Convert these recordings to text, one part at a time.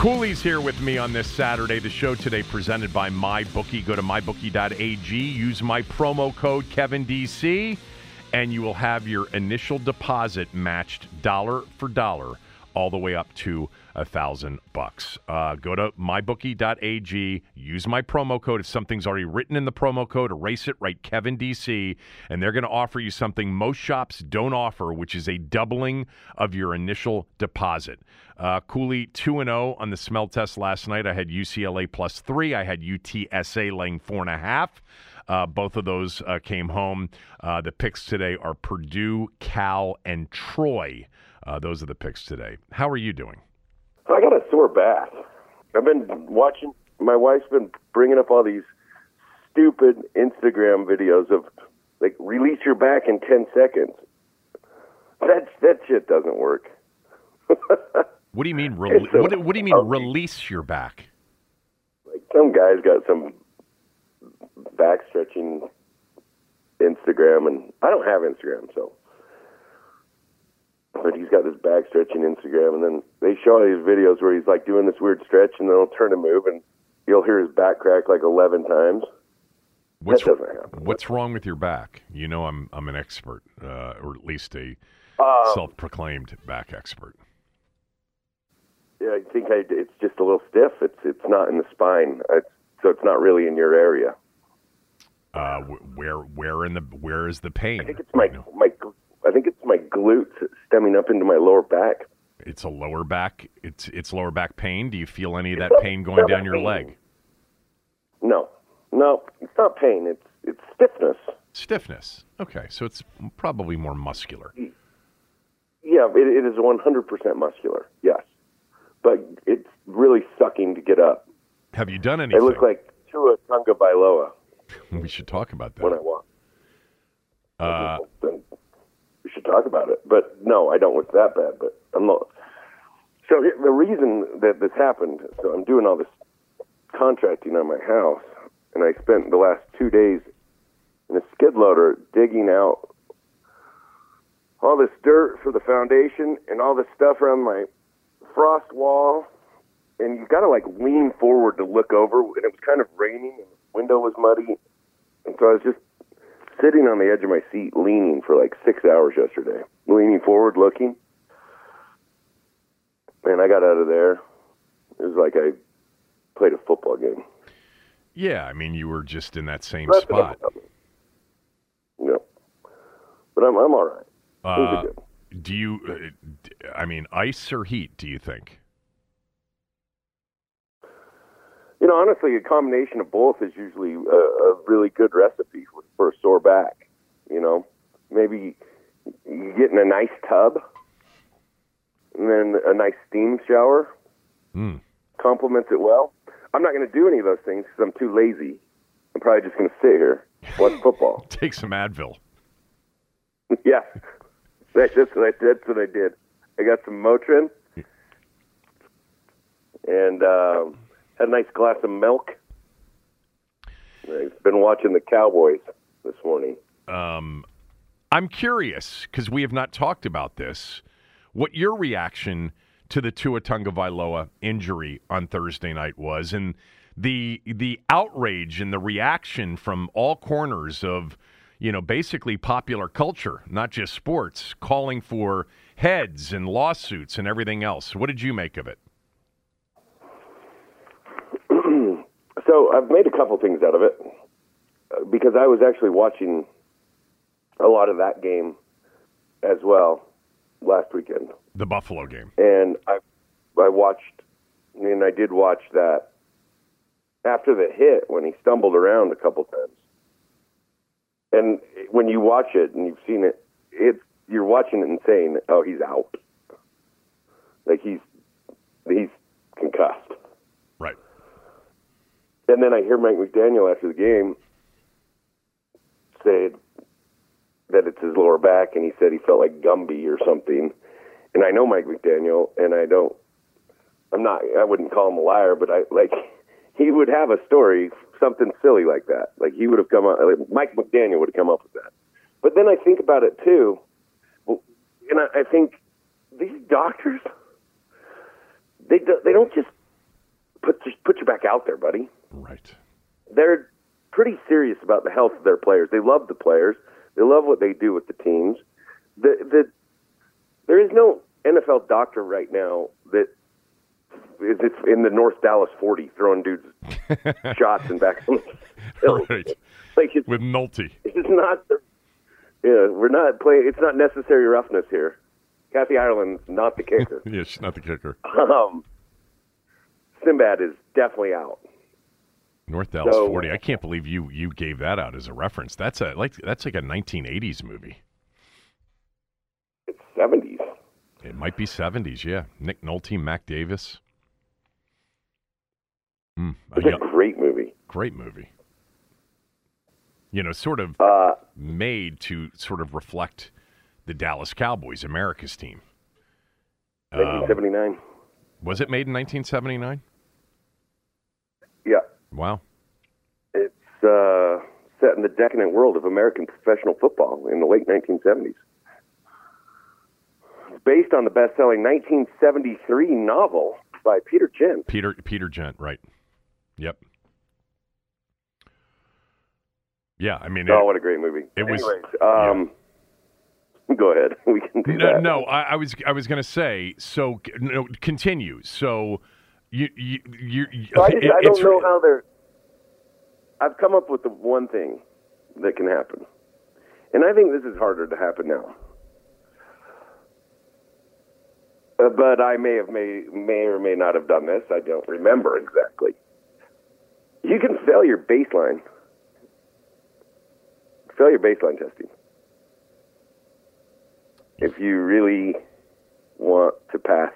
Cooley's here with me on this Saturday. The show today presented by MyBookie. Go to mybookie.ag. Use my promo code KevinDC, and you will have your initial deposit matched dollar for dollar all the way up to a thousand bucks. Uh, go to mybookie.ag. Use my promo code. If something's already written in the promo code, erase it. Write Kevin DC, and they're going to offer you something most shops don't offer, which is a doubling of your initial deposit. Uh, Cooley two and zero on the smell test last night. I had UCLA plus three. I had UTSA laying four and a half. Uh, both of those uh, came home. Uh, the picks today are Purdue, Cal, and Troy. Uh, those are the picks today. How are you doing? I got a sore back. I've been watching. My wife's been bringing up all these stupid Instagram videos of like release your back in ten seconds. That that shit doesn't work. What do you mean? Re- so what, do- what do you mean? ugly. Release your back? like some guy's got some back stretching Instagram, and I don't have Instagram, so. But he's got this back stretching Instagram, and then they show all these videos where he's like doing this weird stretch, and then he'll turn and move, and you'll hear his back crack like eleven times. What's that doesn't happen. What's wrong with your back? You know, I'm I'm an expert, uh, or at least a Um, self-proclaimed back expert. I it's just a little stiff. It's it's not in the spine, it's, so it's not really in your area. Uh, where where in the where is the pain? I think it's my my I think it's my glutes stemming up into my lower back. It's a lower back. It's it's lower back pain. Do you feel any of that pain going down your pain. leg? No, no, it's not pain. It's it's stiffness. Stiffness. Okay, so it's probably more muscular. Yeah, it, it is 100% muscular. Yes, but it's really sucking to get up. Have you done anything? I anything? look like Tua Tagovailoa we should talk about that. when I walk. Uh, then we should talk about it. But no, I don't look that bad. But I'm not. So the reason that this happened, so I'm doing all this contracting on my house, and I spent the last two days in a skid loader digging out all this dirt for the foundation and all this stuff around my frost wall. And you got to like lean forward to look over, and it was kind of raining, and the window was muddy, and so I was just sitting on the edge of my seat, leaning for like six hours yesterday, leaning forward, looking. And I got out of there. It was like I played a football game. yeah, I mean, you were just in that same That's spot. No, but I'm I'm all right. Uh, good. Do you? I mean, ice or heat? Do you think? You know, honestly, a combination of both is usually a, a really good recipe for, for a sore back. You know, maybe you get in a nice tub, and then a nice steam shower Mm. complements it well. I'm not going to do any of those things because I'm too lazy. I'm probably just going to sit here, watch football. Take some Advil. yeah, that's just what I, that's what I did. I got some Motrin and um, had a nice glass of milk. I've been watching the Cowboys this morning. Um, I'm curious because we have not talked about this. What your reaction to the Tua Tagovailoa injury on Thursday night was, and the the outrage and the reaction from all corners of you know basically popular culture, not just sports, calling for heads and lawsuits and everything else. What did you make of it? so I've made a couple things out of it uh, because I was actually watching a lot of that game as well last weekend. The Buffalo game. And I I watched and I did watch that after the hit when he stumbled around a couple times. And when you watch it and you've seen it, it's you're watching it and saying, "Oh, he's out." Like he's he's concussed. Right. And then I hear Mike McDaniel after the game say that it's his lower back, and he said he felt like Gumby or something. And I know Mike McDaniel, and I don't. I'm not. I wouldn't call him a liar, but I like. He would have a story, something silly like that. Like he would have come up. Like Mike McDaniel would have come up with that. But then I think about it too, and I, I think these doctors, they do, they don't just put just put you back out there, buddy. Right. They're pretty serious about the health of their players. They love the players. They love what they do with the teams. The, the, there is no NFL doctor right now that is in the North Dallas 40 throwing dudes shots and back on the Right. Like it's, with Nolte. It's not. Yeah, we're not playing. It's not necessary roughness here. Kathy Ireland's not the kicker. yeah, she's not the kicker. Um, Sinbad is definitely out. North Dallas so, 40. I can't believe you you gave that out as a reference. That's a like that's like a 1980s movie. It's 70s. It might be 70s. Yeah, Nick Nolte, Mac Davis. Mm, it's a, a great movie. Great movie. You know, sort of uh, made to sort of reflect the Dallas Cowboys, America's team. 1979. Um, was it made in 1979? Yeah. Wow. It's uh, set in the decadent world of American professional football in the late 1970s. It's based on the best-selling 1973 novel by Peter Gent. Peter Peter Gent, right? Yep. Yeah, I mean, oh, it, what a great movie! It Anyways, was. Um, yeah. Go ahead. We can do no, that. No, I, I was I was going to say. So no, continue. So you you you. So I, just, it, I don't know how they're. I've come up with the one thing that can happen, and I think this is harder to happen now. Uh, but I may have may may or may not have done this. I don't remember exactly. You can fail your baseline. Fail your baseline testing. If you really want to pass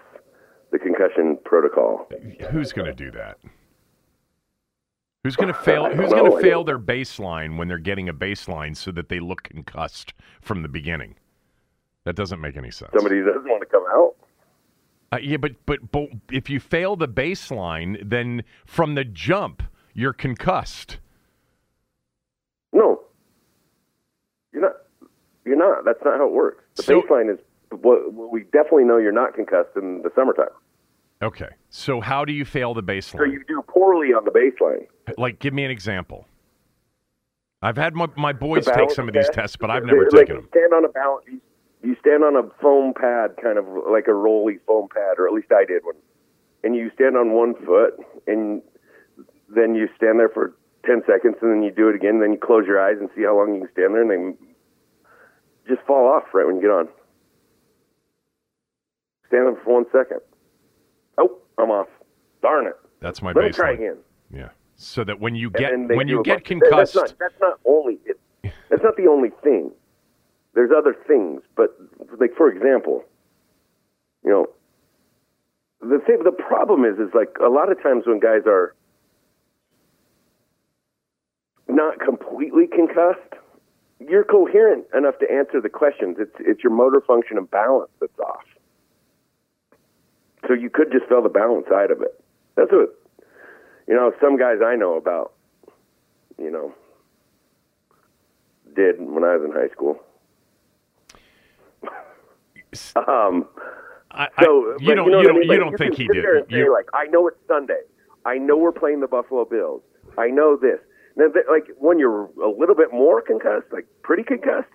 the concussion protocol. Who's going to do that? Who's going to fail? Who's going to fail their baseline when they're getting a baseline so that they look concussed from the beginning? That doesn't make any sense. Somebody doesn't want to come out. Uh, yeah, but, but but if you fail the baseline, then from the jump you're concussed. No, you're not. You're not. That's not how it works. The so, baseline is what we definitely know you're not concussed in the summertime. Okay, so how do you fail the baseline? So you do poorly on the baseline. Like, give me an example. I've had my, my boys take some of these tests, but I've never like taken them. Stand on a balance. You, you stand on a foam pad, kind of like a rolly foam pad, or at least I did one. And you stand on one foot, and then you stand there for ten seconds, and then you do it again. Then you close your eyes and see how long you can stand there, and then just fall off right when you get on. Stand there for one second. Oh, I'm off. Darn it. That's my Let baseline. try again. Yeah. So that when you get when you get concussed, that's not, that's not only it, that's not the only thing. There's other things, but like for example, you know, the thing, the problem is is like a lot of times when guys are not completely concussed, you're coherent enough to answer the questions. It's it's your motor function and balance that's off. So you could just feel the balance side of it. That's what you know. Some guys I know about, you know, did when I was in high school. Um, I, so you don't you, know you don't mean? you don't think he did. there and say, You- like, I know it's Sunday. I know we're playing the Buffalo Bills. I know this. Now, like when you're a little bit more concussed, like pretty concussed,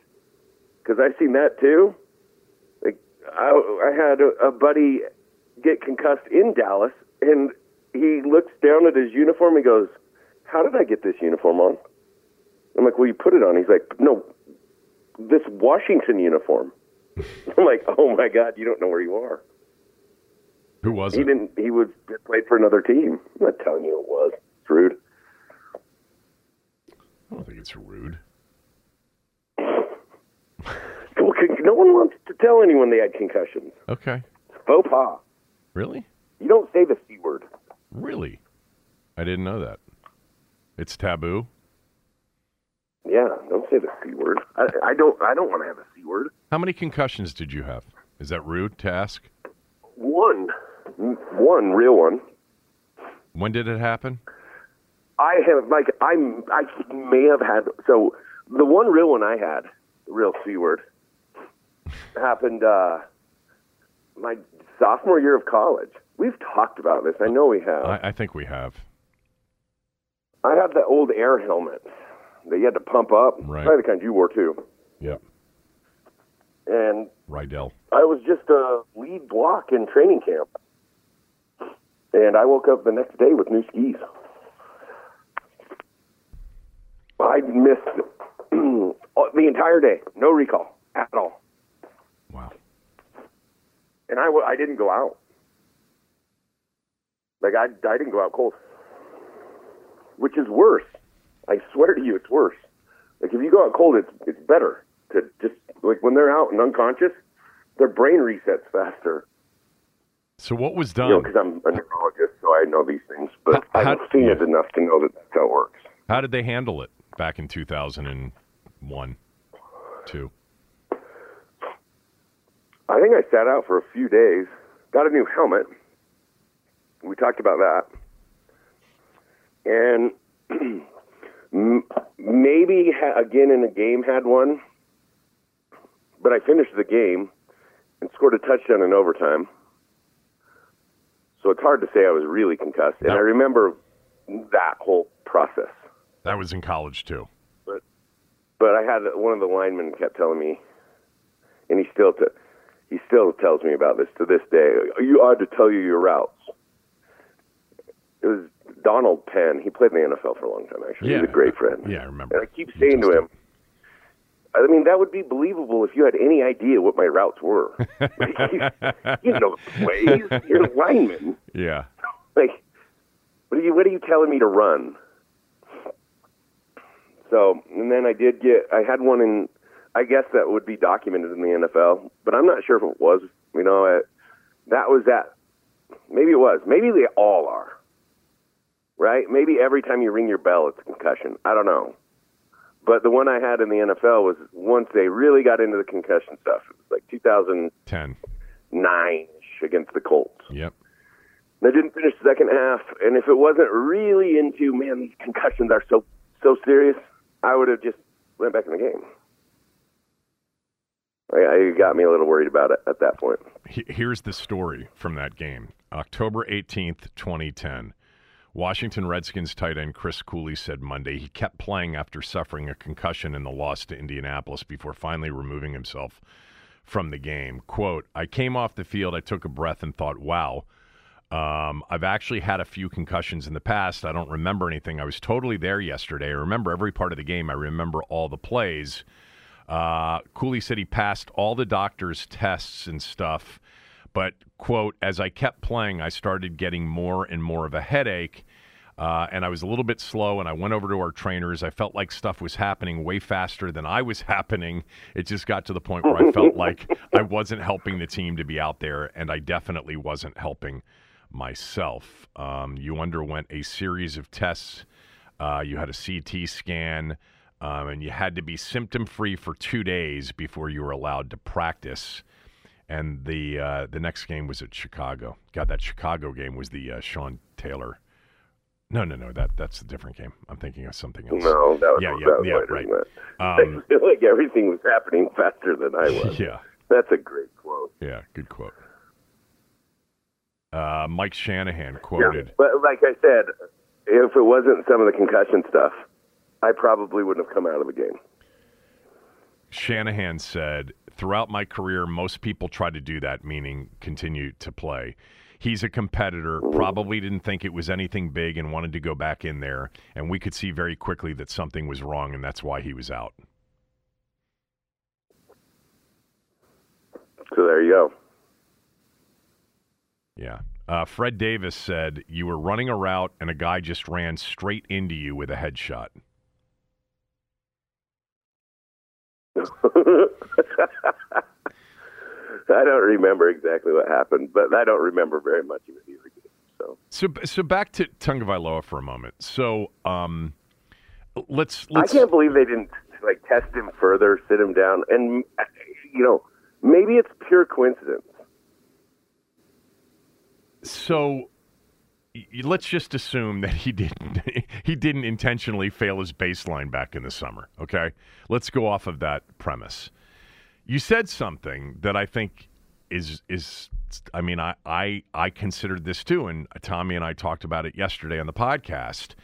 because I've seen that too. Like I, I had a, a buddy get concussed in Dallas, and he looks down at his uniform and goes, "How did I get this uniform on?" I'm like, "Well, you put it on." He's like, "No, this Washington uniform." I'm like, "Oh my God, you don't know where you are." who was it? He it? didn't. He was played for another team. I'm not telling you it was. It's rude. I don't think it's rude. No one wants to tell anyone they had concussions. Okay. Faux pas. Really? You don't say the c word. Really? I didn't know that. It's taboo. Yeah, don't say the c word. I, I don't. I don't want to have a c word. How many concussions did you have? Is that rude to ask? One, one real one. When did it happen? I have like I'm. I may have had. So the one real one I had, the real c word, happened uh, my sophomore year of college. We've talked about this. I know we have. I, I think we have. I had the old air helmet that you had to pump up. Right. Probably the kind you wore too. Yep. And Rydell. I was just a lead block in training camp. And I woke up the next day with new skis. I missed the entire day. No recall at all. Wow. And I, w- I didn't go out. Like, I, I didn't go out cold. Which is worse. I swear to you, it's worse. Like, if you go out cold, it's, it's better to just, like, when they're out and unconscious, their brain resets faster. So what was You done? know, because I'm a neurologist, so I know these things. But How- I've how- seen it enough to know that that's how it works. How did they handle it back in 2001, two? I think I sat out for a few days, got a new helmet. We talked about that. And maybe again in a game had one, but I finished the game and scored a touchdown in overtime. So it's hard to say I was really concussed. And I remember that whole process. That was in college too. But but I had one of the linemen kept telling me, and he still t- he still tells me about this to this day. You ought to tell you your routes. It was Donald Penn. He played in the NFL for a long time. Actually, Yeah. he's a great friend. Yeah, I remember. And I keep saying to him, I mean, that would be believable if you had any idea what my routes were. Like, you, know plays. You're a lineman. Yeah. Like, what are you? What are you telling me to run? So, and then I did get. I had one in. I guess that would be documented in the NFL, but I'm not sure if it was. You know, uh, that was that. Maybe it was. Maybe they all are. Right? Maybe every time you ring your bell, it's a concussion. I don't know. But the one I had in the NFL was once they really got into the concussion stuff. It was like 2009 10. against the Colts. Yep. They didn't finish the second half, and if it wasn't really into man, these concussions are so so serious, I would have just went back in the game. I, got me a little worried about it at that point. Here's the story from that game. October 18th, 2010. Washington Redskins tight end Chris Cooley said Monday he kept playing after suffering a concussion in the loss to Indianapolis before finally removing himself from the game. Quote, I came off the field, I took a breath and thought, wow, um, I've actually had a few concussions in the past. I don't remember anything. I was totally there yesterday. I remember every part of the game. I remember all the plays. Uh, Cooley said he passed all the doctor's tests and stuff, but quote, as I kept playing, I started getting more and more of a headache. Uh, and I was a little bit slow, and I went over to our trainers. I felt like stuff was happening way faster than I was happening. It just got to the point where I felt like I wasn't helping the team to be out there, and I definitely wasn't helping myself. Um, you underwent a series of tests. Uh, you had a CT scan, um, and you had to be symptom free for two days before you were allowed to practice. And the uh, the next game was at Chicago. God, that Chicago game was the uh, Sean Taylor. No, no, no. That that's a different game. I'm thinking of something else. No, that was Yeah, yeah, that was yeah, later right. Um, I feel like everything was happening faster than I was. yeah. That's a great quote. Yeah, good quote. Uh, Mike Shanahan quoted. Yeah, but like I said, if it wasn't some of the concussion stuff, I probably wouldn't have come out of the game. Shanahan said, throughout my career, most people try to do that, meaning continue to play. He's a competitor, probably didn't think it was anything big and wanted to go back in there. And we could see very quickly that something was wrong, and that's why he was out. So there you go. Yeah. Uh, Fred Davis said you were running a route and a guy just ran straight into you with a headshot. I don't remember exactly what happened, but I don't remember very much of it either. So, so, so back to Tagovailoa for a moment. So, um, let's, let's. I can't believe they didn't like test him further, sit him down, and you know, maybe it's pure coincidence. So, let's just assume that he didn't he didn't intentionally fail his baseline back in the summer okay? Let's go off of that premise. You said something that i think is is i mean i i, I considered this too and tommy and i talked about it yesterday on the podcast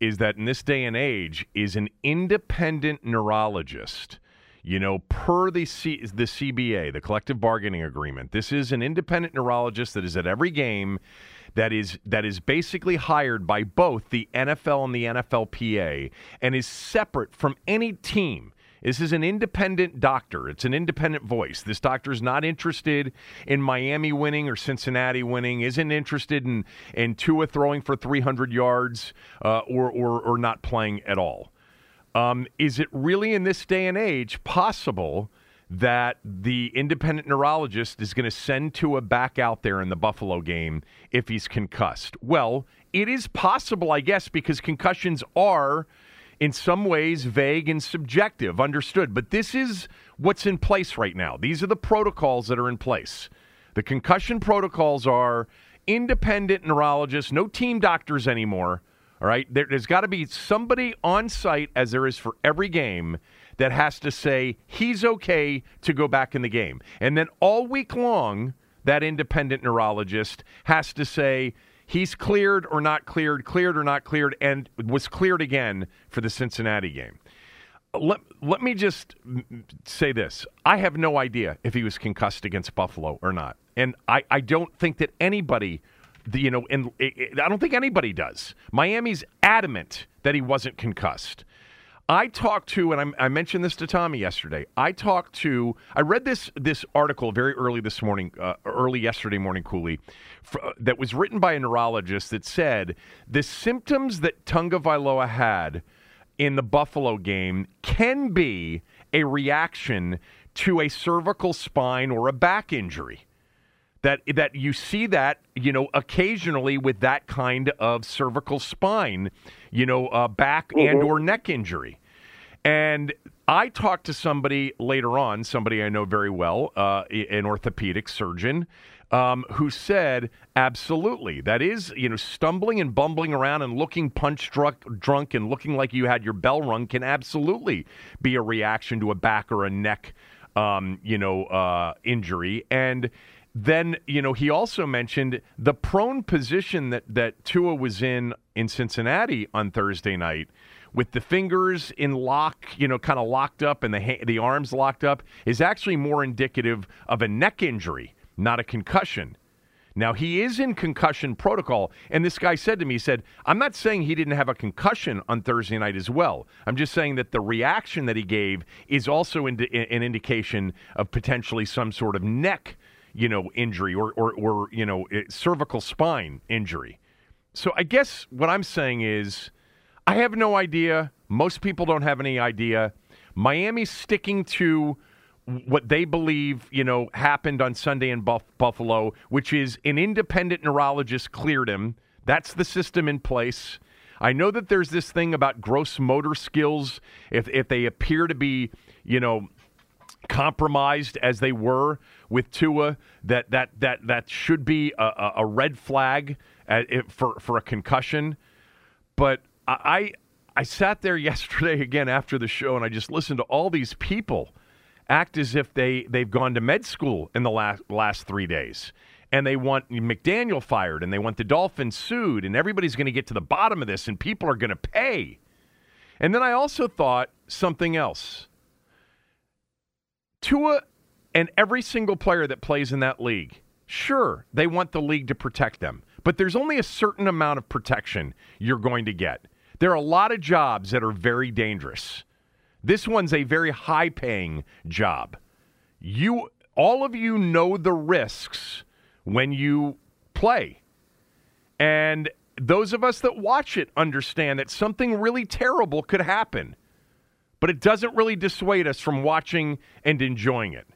is that in this day and age is an independent neurologist you know, per the C- the CBA, the collective bargaining agreement, this is an independent neurologist that is at every game that is that is basically hired by both the NFL and the NFLPA and is separate from any team. This is an independent doctor. It's an independent voice. This doctor is not interested in Miami winning or Cincinnati winning. Isn't interested in in Tua throwing for 300 yards uh, or, or or not playing at all. Um, is it really in this day and age possible that the independent neurologist is going to send Tua back out there in the Buffalo game if he's concussed? Well, it is possible, I guess, because concussions are in some ways vague and subjective, understood. But this is what's in place right now. These are the protocols that are in place. The concussion protocols are independent neurologists, no team doctors anymore. All right, there, has got to be somebody on site, as there is for every game, that has to say he's okay to go back in the game. And then all week long, that independent neurologist has to say he's cleared or not cleared, cleared or not cleared, and was cleared again for the Cincinnati game. Uh, let, let me just say this. I have no idea if he was concussed against Buffalo or not. And I, I don't think that anybody, the, you know, and I don't think anybody does. Miami's adamant that he wasn't concussed. I talked to, and I, I, mentioned this to Tommy yesterday. I talked to, I read this this article very early this morning, uh, early yesterday morning, Cooley, uh, that was written by a neurologist that said the symptoms that Tagovailoa had in the Buffalo game can be a reaction to a cervical spine or a back injury. That that you see that you know occasionally with that kind of cervical spine, you know, uh, back mm-hmm. and or neck injury. And I talked to somebody later on, somebody I know very well, uh, an orthopedic surgeon, um, who said, absolutely. That is, you know, stumbling and bumbling around and looking punch drunk, drunk and looking like you had your bell rung can absolutely be a reaction to a back or a neck, um, you know, uh, injury. And then, you know, he also mentioned the prone position that, that Tua was in in Cincinnati on Thursday night with the fingers in lock, you know, kind of locked up and the ha- the arms locked up is actually more indicative of a neck injury, not a concussion. Now he is in concussion protocol, and this guy said to me, he said, "I'm not saying he didn't have a concussion on Thursday night as well. I'm just saying that the reaction that he gave is also an indication of potentially some sort of neck, you know, injury or or, or you know, eh, cervical spine injury." So I guess what I'm saying is I have no idea. Most people don't have any idea. Miami's sticking to what they believe, you know, happened on Sunday in Buff- Buffalo, which is an independent neurologist cleared him. That's the system in place. I know that there's this thing about gross motor skills. If if they appear to be, you know, compromised as they were with Tua, that that that that should be a, a red flag uh, at, for for a concussion. But I I sat there yesterday again after the show and I just listened to all these people act as if they they've gone to med school in the last last three days. And they want McDaniel fired and they want the Dolphins sued, and everybody's going to get to the bottom of this, and people are going to pay. And then I also thought something else. Tua and every single player that plays in that league, sure, they want the league to protect them, but there's only a certain amount of protection you're going to get. There are a lot of jobs that are very dangerous. This one's a very high paying job. You all of you know the risks when you play. And those of us that watch it understand that something really terrible could happen. But it doesn't really dissuade us from watching and enjoying it.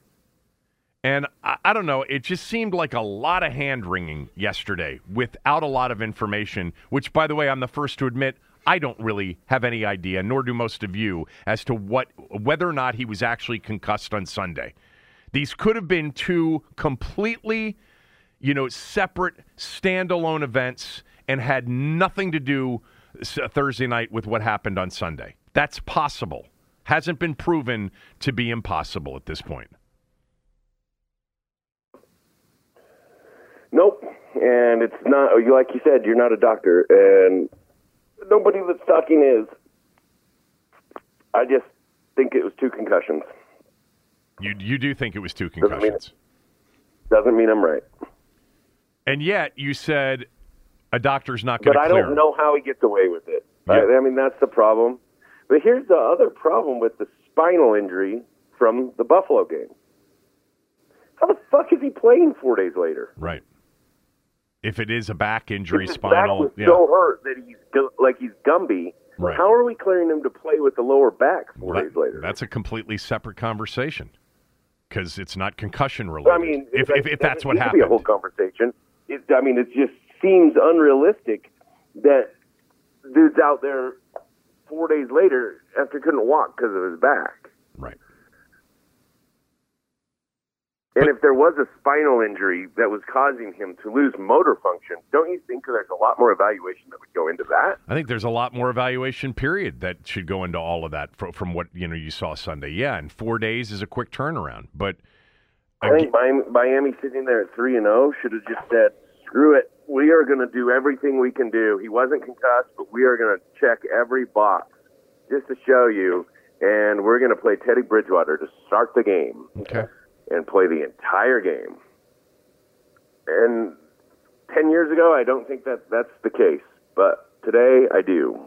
And I, I, don't know, it just seemed like a lot of hand wringing yesterday without a lot of information, which, by the way, I'm the first to admit I don't really have any idea, nor do most of you, as to what whether or not he was actually concussed on Sunday. These could have been two completely, you know, separate standalone events and had nothing to do uh, Thursday night with what happened on Sunday. That's possible. Hasn't been proven to be impossible at this point. Nope. And it's not, oh, like you said, you're not a doctor. And nobody that's talking is. I just think it was two concussions. You you do think it was two concussions? Doesn't mean, doesn't mean I'm right. And yet you said a doctor's not going to. But I don't know how he gets away with it. Yeah. I, I mean that's the problem. But here's the other problem with the spinal injury from the Buffalo game. How the fuck is he playing four days later? Right. If it is a back injury, if spinal, back was yeah. so hurt that he's like he's Gumby. Right. How are we clearing him to play with the lower back four well, days later? That's a completely separate conversation because it's not concussion related. I mean, if, that, if, if that's what happened, be a whole conversation. It, I mean, it just seems unrealistic that dude's out there four days later after couldn't walk because of his back. Right. And if there was a spinal injury that was causing him to lose motor function, don't you think there's a lot more evaluation that would go into that? I think there's a lot more evaluation period that should go into all of that from what you know you saw Sunday. Yeah, and four days is a quick turnaround. But I think Miami sitting there at three and zero oh should have just said, "Screw it, we are going to do everything we can do." He wasn't concussed, but we are going to check every box just to show you, and we're going to play Teddy Bridgewater to start the game. Okay and play the entire game. And 10 years ago, I don't think that that's the case, but today I do.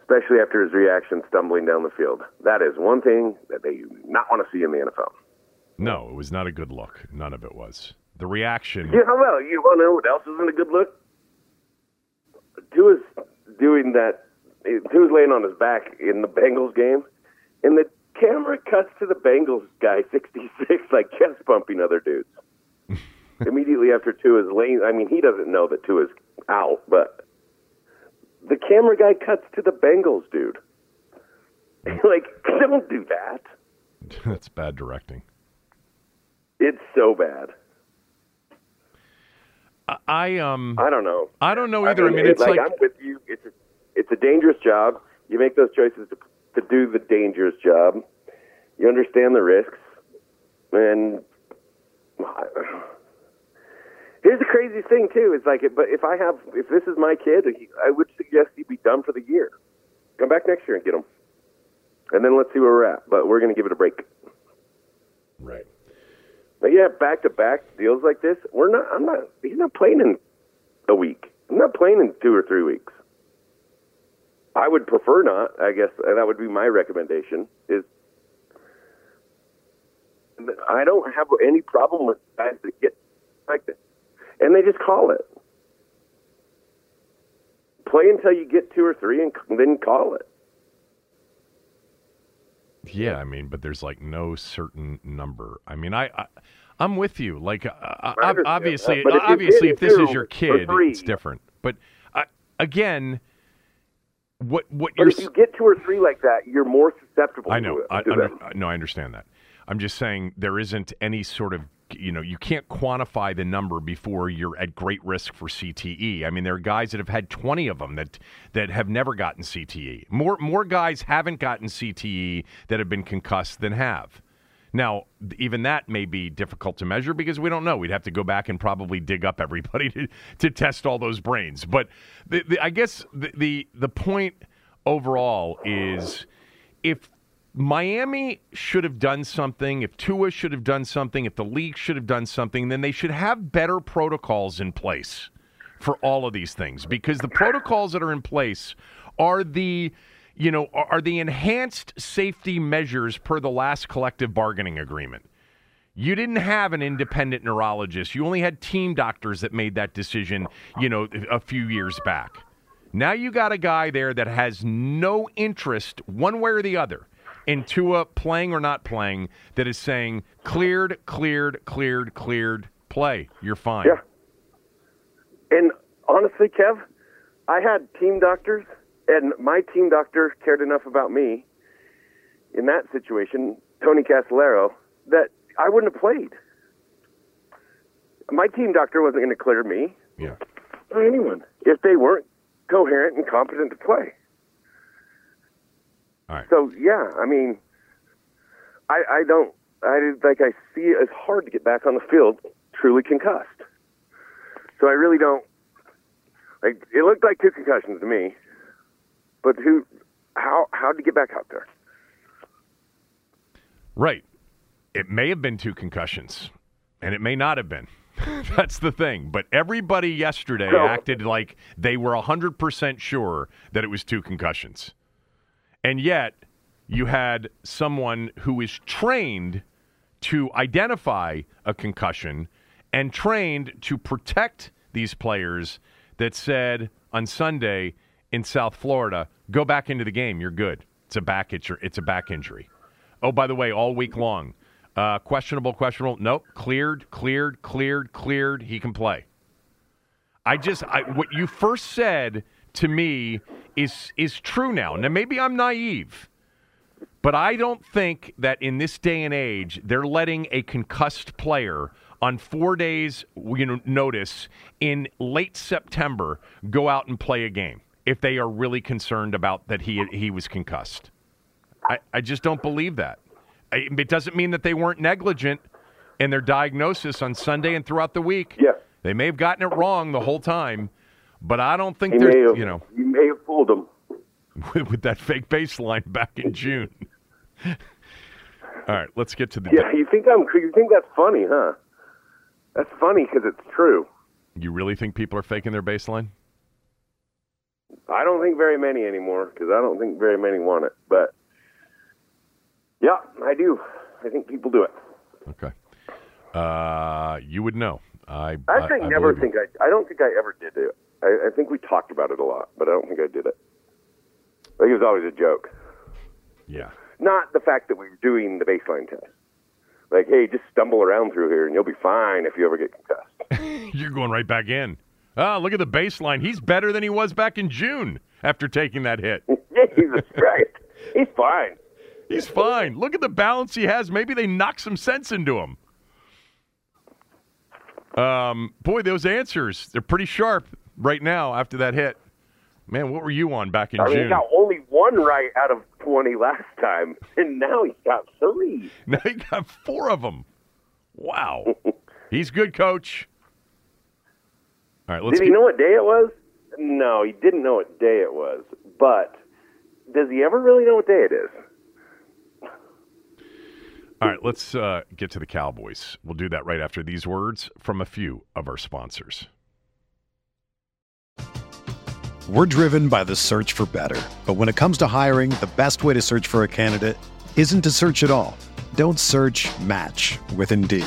Especially after his reaction stumbling down the field. That is one thing that they do not want to see in the NFL. No, it was not a good look. None of it was. The reaction. Yeah, well, you want to know what else isn't a good look? Tua's doing that. Tua's laying on his back in the Bengals game, and the camera cuts to the Bengals guy, 66, like chest bumping other dudes. Immediately after Tua's lane, I mean, he doesn't know that Tua's out, but the camera guy cuts to the Bengals dude. like, don't do that. That's bad directing. It's so bad. I um I don't know. I don't know either. I mean, I mean it's like, like I'm with you. It's a, it's a dangerous job. You make those choices to to do the dangerous job. You understand the risks, and here's the crazy thing too. It's like, but if I have, if this is my kid, I would suggest he be done for the year. Come back next year and get him, and then let's see where we're at. But we're going to give it a break. Right. But yeah, back to back deals like this, we're not. I'm not. He's not playing in a week. I'm not playing in two or three weeks. I would prefer not. I guess that would be my recommendation. Is I don't have any problem with guys that get like that, and they just call it. Play until you get two or three, and then call it. Yeah, I mean, but there's like no certain number. I mean, I, I I'm with you. Like, uh, obviously, if obviously, if this is your kid, it's different. But uh, again, what what but you're if you get two or three like that, you're more susceptible. I know. To, I, to under, no, I understand that. I'm just saying there isn't any sort of you know, you can't quantify the number before you're at great risk for CTE. I mean, there are guys that have had 20 of them that that have never gotten CTE. More more guys haven't gotten CTE that have been concussed than have. Now, even that may be difficult to measure because we don't know. We'd have to go back and probably dig up everybody to, to test all those brains. But the, the, I guess the, the the point overall is if Miami should have done something, if Tua should have done something, if the league should have done something, then they should have better protocols in place for all of these things because the protocols that are in place are the you know are the enhanced safety measures per the last collective bargaining agreement. You didn't have an independent neurologist. You only had team doctors that made that decision, you know, a few years back. Now you got a guy there that has no interest one way or the other in Tua playing or not playing that is saying cleared, cleared, cleared, cleared, play. You're fine. Yeah. And honestly, Kev, I had team doctors, and my team doctor cared enough about me in that situation, Tony Casolaro, that I wouldn't have played. My team doctor wasn't going to clear me. Yeah. Or anyone if they weren't coherent and competent to play. All right. So yeah, I mean, I I don't I like I see it as hard to get back on the field truly concussed. So I really don't like. It looked like two concussions to me, but who? How how did he get back out there? Right. It may have been two concussions, and it may not have been. That's the thing. But everybody yesterday acted like they were 100% sure that it was two concussions. And yet, you had someone who is trained to identify a concussion and trained to protect these players that said on Sunday in South Florida, go back into the game. You're good. It's a back injury. It's a back injury. Oh, by the way, all week long, uh, questionable, questionable. Nope, cleared, cleared, cleared, cleared. He can play. I just I, what you first said to me is is true now. Now maybe I'm naive, but I don't think that in this day and age they're letting a concussed player on four days you know notice in late September go out and play a game if they are really concerned about that he he was concussed. I, I just don't believe that. I, it doesn't mean that they weren't negligent in their diagnosis on Sunday and throughout the week. Yeah. They may have gotten it wrong the whole time, but I don't think they're you know you may have fooled them. with, with that fake baseline back in June. All right, let's get to the. Yeah, you think I'm? You think that's funny, huh? That's funny because it's true. You really think people are faking their baseline? I don't think very many anymore because I don't think very many want it. But yeah, I do. I think people do it. Okay. Uh, you would know. I I actually never believe it. think I. I don't think I ever did it. I, I think we talked about it a lot, but I don't think I did it. Like it was always a joke. Yeah. Not the fact that we were doing the baseline test. Like, hey, just stumble around through here and you'll be fine if you ever get concussed. You're going right back in. Oh, look at the baseline. He's better than he was back in June after taking that hit. Jesus Christ, he's fine. He's fine. Look at the balance he has. Maybe they knock some sense into him. Um, boy, those answers, they're pretty sharp right now after that hit. Man, what were you on back in June? I mean, he got only one right out of twenty last time, and now he's got three. Now he got four of them. Wow. He's good, coach. All right, let's Did he get, know what day it was? No, he didn't know what day it was. But does he ever really know what day it is? all right, let's uh, get to the Cowboys. We'll do that right after these words from a few of our sponsors. We're driven by the search for better. But when it comes to hiring, the best way to search for a candidate isn't to search at all. Don't search match with Indeed.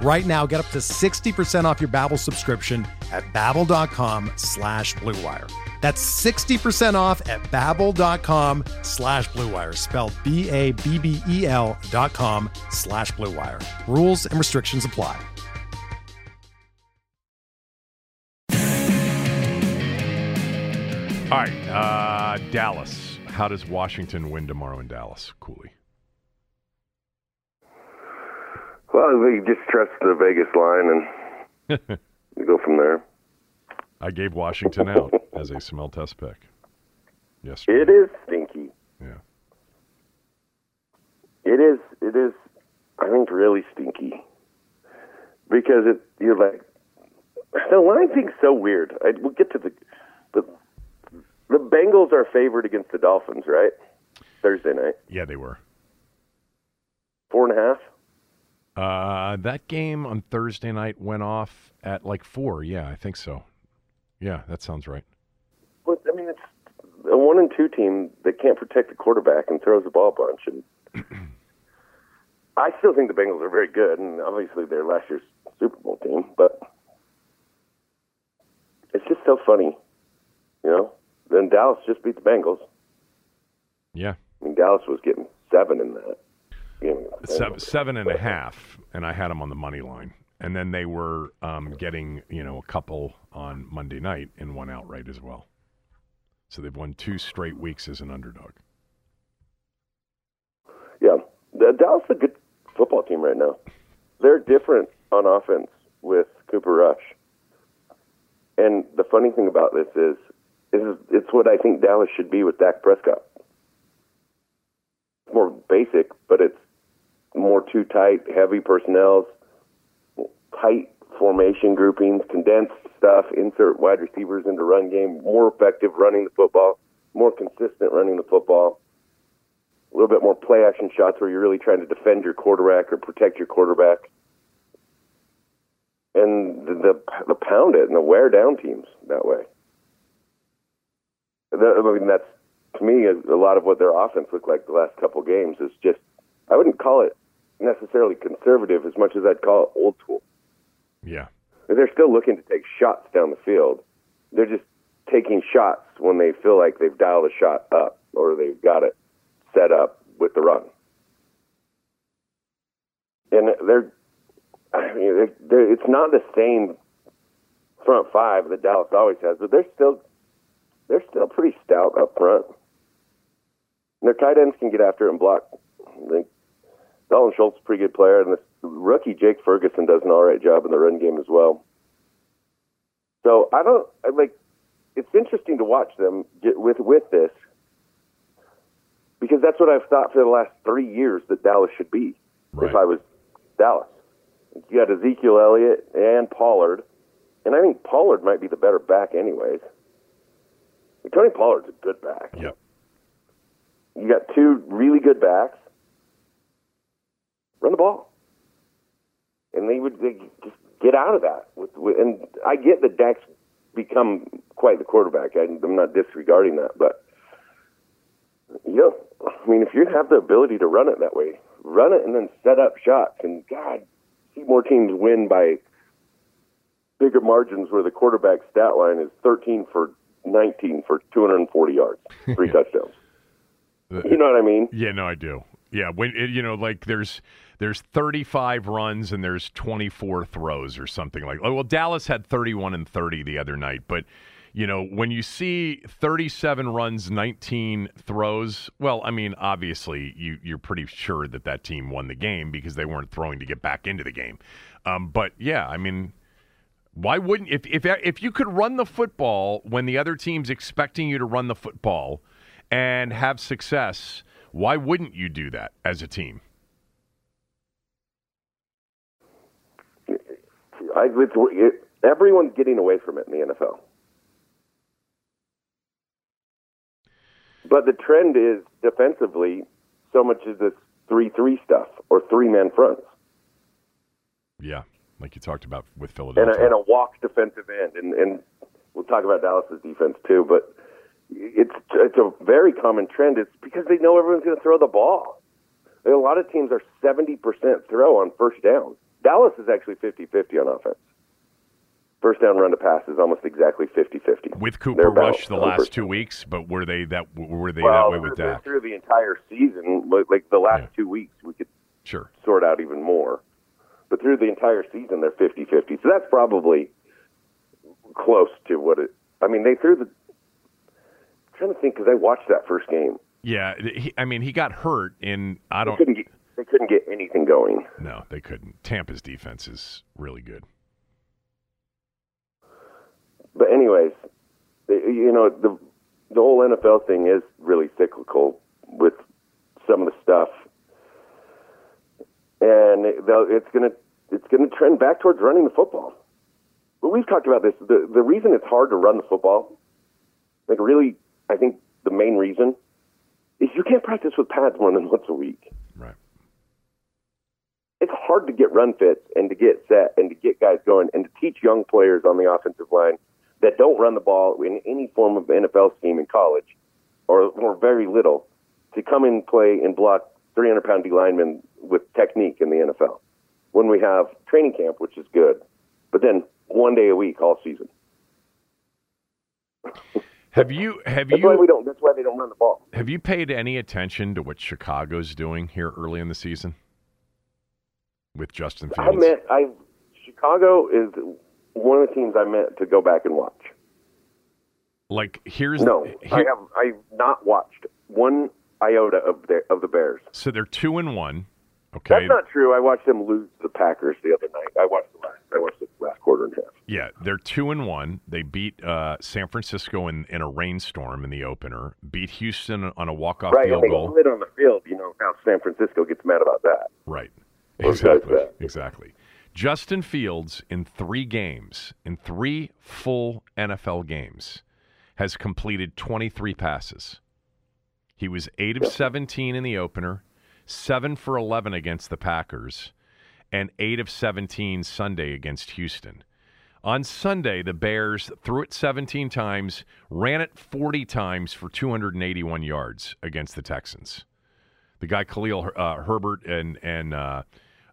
Right now, get up to 60% off your Babbel subscription at babbel.com slash bluewire. That's 60% off at babbel.com slash bluewire, spelled B-A-B-B-E-L dot com slash bluewire. Rules and restrictions apply. All right, uh, Dallas. How does Washington win tomorrow in Dallas, Cooley? Well, we just trust the Vegas line and we go from there. I gave Washington out as a smell test pick. Yes. It is stinky. Yeah. It is. It is. I think really stinky because it. You're like the line thing's so weird. I, we'll get to the the the Bengals are favored against the Dolphins, right? Thursday night, Yeah, they were. four and a half. Uh, that game on Thursday night went off at like four. Yeah, I think so. Yeah, that sounds right. But I mean, it's a one and two team that can't protect the quarterback and throws the ball a bunch. And I still think the Bengals are very good, and obviously they're last year's Super Bowl team. But it's just so funny, you know. Then Dallas just beat the Bengals. Yeah, I mean, Dallas was getting seven in that game. against the seven, seven and a half, and I had them on the money line. And then they were um, getting, you know, a couple on Monday night and one outright as well. So they've won two straight weeks as an underdog. Yeah, the, Dallas is a good football team right now. They're different on offense with Cooper Rush. And the funny thing about this is, is it's what I think Dallas should be with Dak Prescott. It's more basic, but it's more too tight, heavy personnel, tight formation groupings, condensed stuff, insert wide receivers into run game, more effective running the football, more consistent running the football a little bit more play action shots where you're really trying to defend your quarterback or protect your quarterback. And the the, the pound it and the wear down teams that way. I mean, that's to me a lot of what their offense looked like the last couple games is just. I wouldn't call it necessarily conservative as much as I'd call it old school. Yeah. They're still looking to take shots down the field. They're just taking shots when they feel like they've dialed a shot up or they've got it set up with the run. And they're, I mean, they're, they're, it's not the same front five that Dallas always has, but they're still, they're still pretty stout up front. And their tight ends can get after it and block. Think Dalton Schultz is a pretty good player, and the rookie Jake Ferguson does an all right job in the run game as well. So I don't I like. It's interesting to watch them get with with this because that's what I've thought for the last three years that Dallas should be. Right. If I was Dallas, you got Ezekiel Elliott and Pollard, and I think Pollard might be the better back, anyways. Tony Pollard's a good back. Yep. You got two really good backs. Run the ball, and they would they just get out of that. With, with and I get that Dak's become quite the quarterback. I, I'm not disregarding that, but you know, I mean, if you have the ability to run it that way, run it and then set up shots. And God, see more teams win by bigger margins where the quarterback stat line is 13 for 19 for 240 yards, three touchdowns. Uh, you know what I mean? Yeah, no, I do. Yeah, when it, you know, like there's there's 35 runs and there's 24 throws or something like. Well, Dallas had 31 and 30 the other night, but you know, when you see 37 runs, 19 throws, well, I mean, obviously you you're pretty sure that that team won the game because they weren't throwing to get back into the game. Um, but yeah, I mean, why wouldn't if if if you could run the football when the other team's expecting you to run the football and have success? Why wouldn't you do that as a team? I, it, everyone's getting away from it in the NFL. But the trend is defensively, so much is this 3 3 stuff or three man fronts. Yeah, like you talked about with Philadelphia. And a, and a walk defensive end. And, and we'll talk about Dallas's defense too, but it's it's a very common trend. It's because they know everyone's going to throw the ball. A lot of teams are 70% throw on first down. Dallas is actually 50-50 on offense. First down run to pass is almost exactly 50-50. With Cooper Rush the last two weeks, but were they that were they well, that way with Dak? Through the entire season, like the last yeah. two weeks, we could sure sort out even more. But through the entire season, they're 50-50. So that's probably close to what it. I mean, they threw the trying to think because I watched that first game. Yeah, he, I mean, he got hurt in. I don't. They couldn't, get, they couldn't get anything going. No, they couldn't. Tampa's defense is really good. But anyways, you know the the whole NFL thing is really cyclical with some of the stuff, and it's gonna it's gonna trend back towards running the football. But we've talked about this. The the reason it's hard to run the football, like really I think the main reason is you can't practice with pads more than once a week. Right. It's hard to get run fits and to get set and to get guys going and to teach young players on the offensive line that don't run the ball in any form of NFL scheme in college or, or very little to come and play and block 300 pound D linemen with technique in the NFL when we have training camp, which is good, but then one day a week all season. Have you have that's you? Why we don't. That's why they don't run the ball. Have you paid any attention to what Chicago's doing here early in the season with Justin Fields? I meant I. Chicago is one of the teams I meant to go back and watch. Like here's no, here, I have I've not watched one iota of the of the Bears. So they're two and one. Okay, that's not true. I watched them lose the Packers the other night. I watched the last. I watched the last quarter and a half. Yeah, they're two and one. They beat uh, San Francisco in, in a rainstorm in the opener. Beat Houston on a walk off right, field and they goal. Right on the field. You know how San Francisco gets mad about that. Right. Exactly. Exactly. Justin Fields in three games, in three full NFL games, has completed 23 passes. He was 8 of 17 in the opener, 7 for 11 against the Packers, and 8 of 17 Sunday against Houston. On Sunday, the Bears threw it 17 times, ran it 40 times for 281 yards against the Texans. The guy Khalil uh, Herbert and and uh,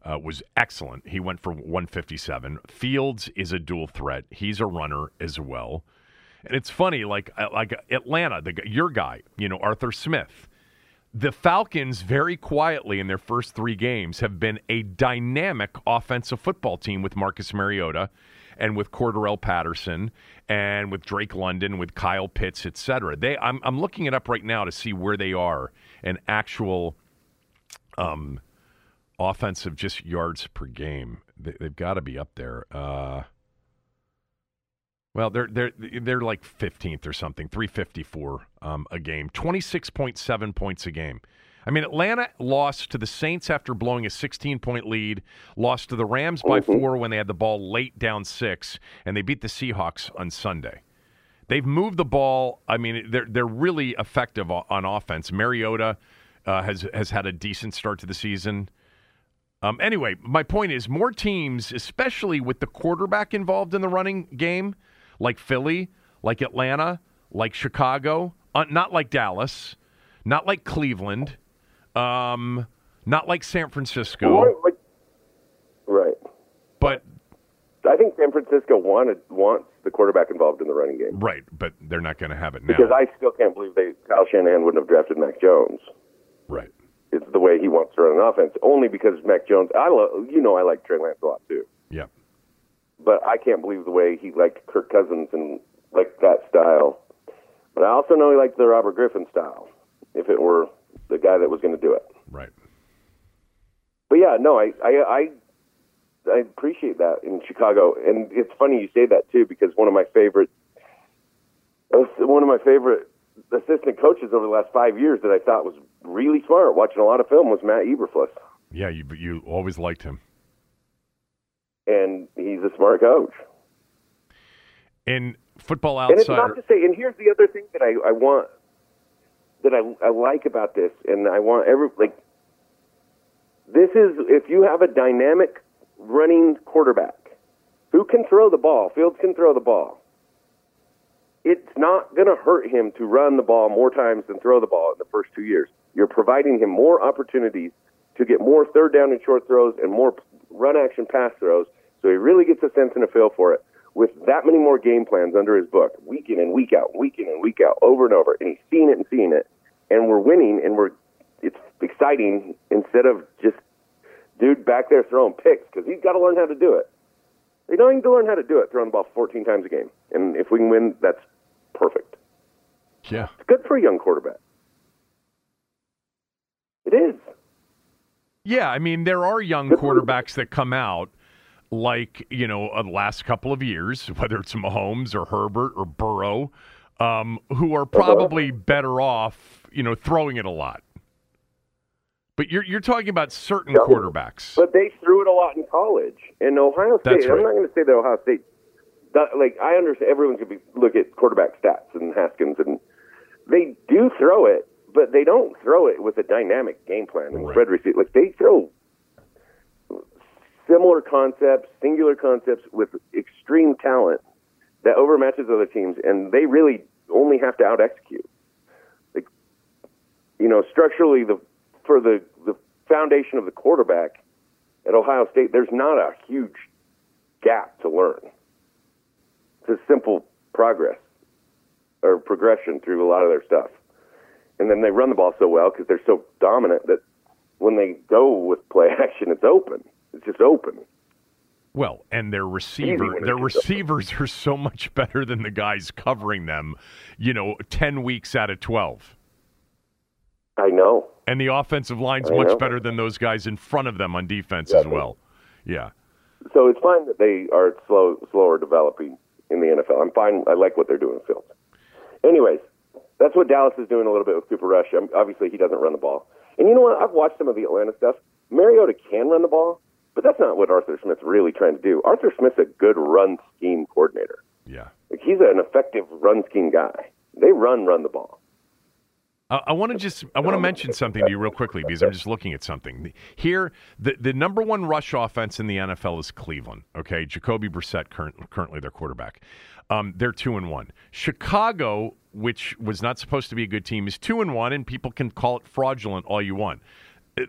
uh, was excellent. He went for 157. Fields is a dual threat. He's a runner as well. And it's funny, like uh, like Atlanta, the your guy, you know Arthur Smith. The Falcons, very quietly in their first three games, have been a dynamic offensive football team with Marcus Mariota and with Cordarrelle Patterson and with Drake London, with Kyle Pitts, et cetera. They, I'm, I'm looking it up right now to see where they are in actual um, offensive just yards per game. They, have got to be up there. Uh, well, they're they're they're like 15th or something, 354 um, a game, 26.7 points a game. I mean, Atlanta lost to the Saints after blowing a 16 point lead, lost to the Rams by mm-hmm. four when they had the ball late down six, and they beat the Seahawks on Sunday. They've moved the ball. I mean, they're they're really effective on offense. Mariota uh, has has had a decent start to the season. Um, anyway, my point is more teams, especially with the quarterback involved in the running game, like Philly, like Atlanta, like Chicago, uh, not like Dallas, not like Cleveland, Um, not like San Francisco, like, right. but I think San Francisco wanted wants the quarterback involved in the running game right, but they're not going to have it now. because I still can't believe they Kyle Shanahan wouldn't have drafted Mac Jones. right. It's the way he wants to run an offense. Only because Mac Jones, I love you know I like Trey Lance a lot too, Yeah. But I can't believe the way he liked Kirk Cousins and like that style. But I also know he liked the Robert Griffin style. If it were the guy that was going to do it. Right. But yeah, no, I, I, I, I appreciate that in Chicago, and it's funny you say that too because one of my favorite, one of my favorite assistant coaches over the last five years that I thought was really smart, watching a lot of film, was Matt Eberflus, Yeah, you you always liked him. And he's a smart coach. In Football And it's not to say, and here's the other thing that I, I want, that I, I like about this, and I want every like, this is if you have a dynamic running quarterback who can throw the ball, Fields can throw the ball. It's not going to hurt him to run the ball more times than throw the ball in the first two years. You're providing him more opportunities to get more third down and short throws and more run action pass throws, so he really gets a sense and a feel for it with that many more game plans under his book, week in and week out, week in and week out, over and over, and he's seeing it and seeing it, and we're winning, and we're it's exciting instead of just dude back there throwing picks because he's got to learn how to do it. They don't need to learn how to do it, throwing the ball 14 times a game, and if we can win, that's perfect. yeah, It's good for a young quarterback. It is. Yeah. I mean, there are young quarterbacks that come out like you know uh, the last couple of years, whether it's Mahomes or Herbert or Burrow, um, who are probably better off, you know, throwing it a lot. But you're you're talking about certain Yeah. quarterbacks. But they threw it a lot in college. In Ohio State, That's I'm right. not going to say that Ohio State. that- Like I understand, everyone could be look at quarterback stats and Haskins, and they do throw it, but they don't throw it with a dynamic game plan and Right. spread receipt. Like they throw similar concepts, singular concepts with extreme talent that overmatches other teams, and they really only have to out execute. Like you know, structurally, the for the the foundation of the quarterback at Ohio State, there's not a huge gap to learn. It's a simple progress or progression through a lot of their stuff. And then they run the ball so well because they're so dominant that when they go with play action, it's open. It's just open. Well, and their receiver, their receivers are so much better than the guys covering them. You know, ten weeks out of twelve. I know. And the offensive line's much better than those guys in front of them on defense Yeah, as well. Yeah. So it's fine that they are slow, slower developing in the NFL. I'm fine. I like what they're doing, Fields. Anyways, that's what Dallas is doing a little bit with Cooper Rush. Um, obviously, he doesn't run the ball. And you know what? I've watched some of the Atlanta stuff. Mariota can run the ball, but that's not what Arthur Smith's really trying to do. Arthur Smith's a good run scheme coordinator. Yeah. Like he's an effective run scheme guy. They run, run the ball. I, I want to just I want to mention something to you real quickly because I'm just looking at something here. The the number one rush offense in the NFL is Cleveland. Okay, Jacoby Brissett current, currently their quarterback. Um, they're two and one. Chicago, which was not supposed to be a good team, is two and one, and people can call it fraudulent all you want.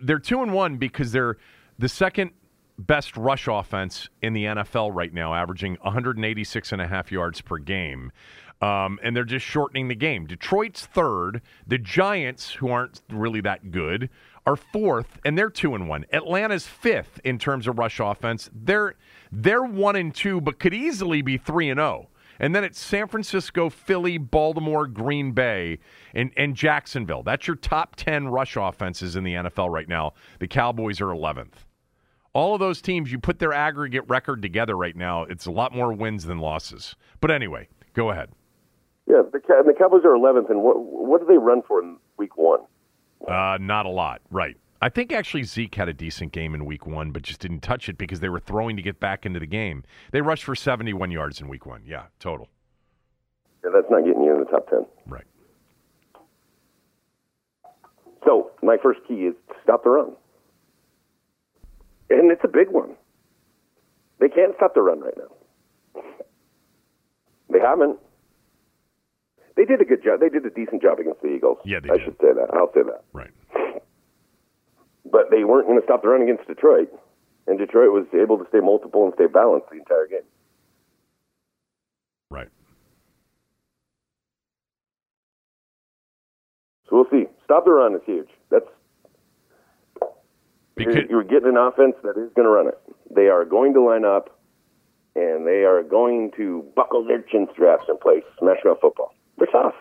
They're two and one because they're the second best rush offense in the NFL right now, averaging 186 and a half yards per game. Um, and they're just shortening the game. Detroit's third. The Giants, who aren't really that good, are fourth, and they're two and one. Atlanta's fifth in terms of rush offense. They're they're one and two, but could easily be three and zero. And then it's San Francisco, Philly, Baltimore, Green Bay, and, and Jacksonville. That's your top 10 rush offenses in the NFL right now. The Cowboys are 11th. All of those teams, you put their aggregate record together right now, it's a lot more wins than losses. But anyway, go ahead. Yeah, the, the Cowboys are 11th, and what what do they run for in Week One? Uh, not a lot, right. I think actually Zeke had a decent game in week one, but just didn't touch it because they were throwing to get back into the game. They rushed for 71 yards in week one. Yeah, total. Yeah, that's not getting you in the top 10. Right. So my first key is stop the run, and it's a big one. They can't stop the run right now. They haven't. They did a good job. They did a decent job against the Eagles. Yeah, they I did. should say that. I'll say that. Right. But they weren't going to stop the run against Detroit, and Detroit was able to stay multiple and stay balanced the entire game. Right. So we'll see. Stop the run is huge. That's Because, you're, getting an offense that is going to run it. They are going to line up, and they are going to buckle their chin straps and play smash mouth football. They're tough.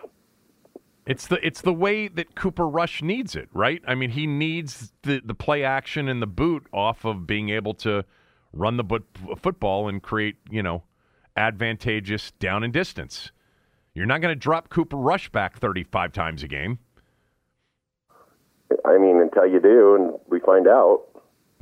It's the it's the way that Cooper Rush needs it, right? I mean, he needs the the play action and the boot off of being able to run the but, football and create, you know, advantageous down and distance. You're not going to drop Cooper Rush back 35 times a game. I mean, until you do, and we find out.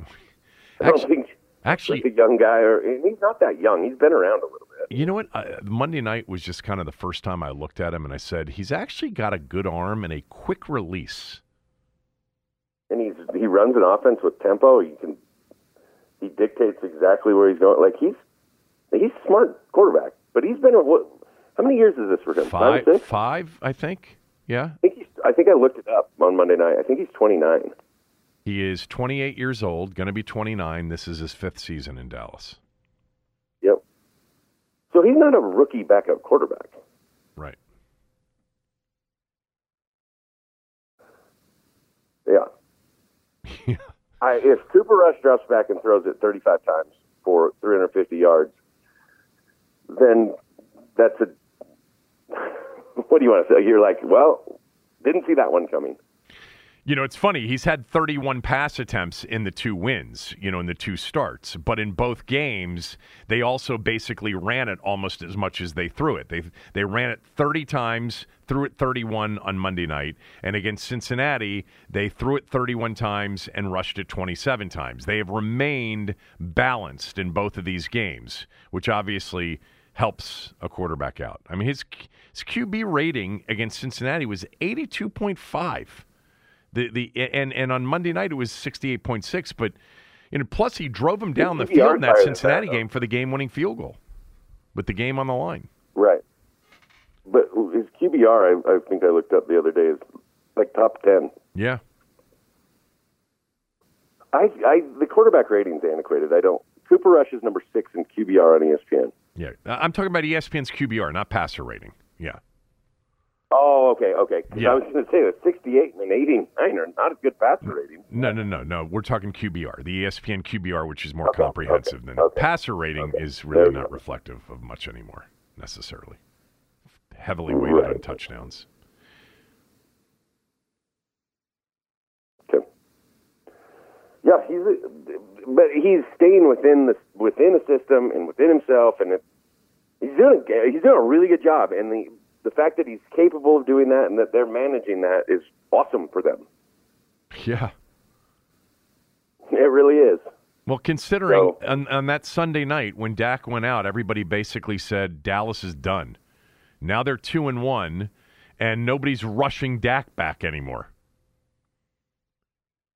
I don't Actually, think actually a young guy, or he's not that young. He's been around a little. You know what? Uh, Monday night was just kind of the first time I looked at him and I said, he's actually got a good arm and a quick release. and he's he runs an offense with tempo. He can he dictates exactly where he's going. Like he's he's a smart quarterback, but he's been what? How many years is this for him? Five, Five, five, I think. Yeah. I think he's. I think I looked it up on Monday night. I think he's twenty nine. He is 28 years old, going to be 29. This is his fifth season in Dallas. So he's not a rookie backup quarterback. Right. Yeah. Yeah. I, if Cooper Rush drops back and throws it 35 times for 350 yards, then that's a. What do you want to say? You're like, well, didn't see that one coming. You know, it's funny. He's had 31 pass attempts in the two wins, you know, in the two starts. But in both games, they also basically ran it almost as much as they threw it. They they ran it 30 times, threw it 31 on Monday night, and against Cincinnati, they threw it 31 times and rushed it 27 times. They have remained balanced in both of these games, which obviously helps a quarterback out. I mean, his his QB rating against Cincinnati was 82.5. The the and and on Monday night it was 68.6, but you know plus he drove him down the field in that Cincinnati that, game for the game-winning field goal with the game on the line. Right. But his QBR, I, I think I looked up the other day, is like top 10. Yeah. I, I The quarterback rating's antiquated. I don't. Cooper Rush is number six in QBR on ESPN. Yeah. I'm talking about ESPN's QBR, not passer rating. Yeah. Oh, okay, okay. 'Cause Yeah. I was going to say that 68 and an 89 are not a good passer rating. No, no, no, no. We're talking QBR, the ESPN QBR, which is more Okay, comprehensive than okay, passer rating is There really not go. reflective of much anymore necessarily. Heavily weighted on Right. touchdowns. Okay. Yeah, he's, a, but he's staying within the within a system and within himself, and it, he's doing a- he's doing a really good job. And the the fact that he's capable of doing that and that they're managing that is awesome for them. Yeah. It really is. Well, considering So- on, on that Sunday night when Dak went out, everybody basically said Dallas is done. Now they're two and one, and nobody's rushing Dak back anymore.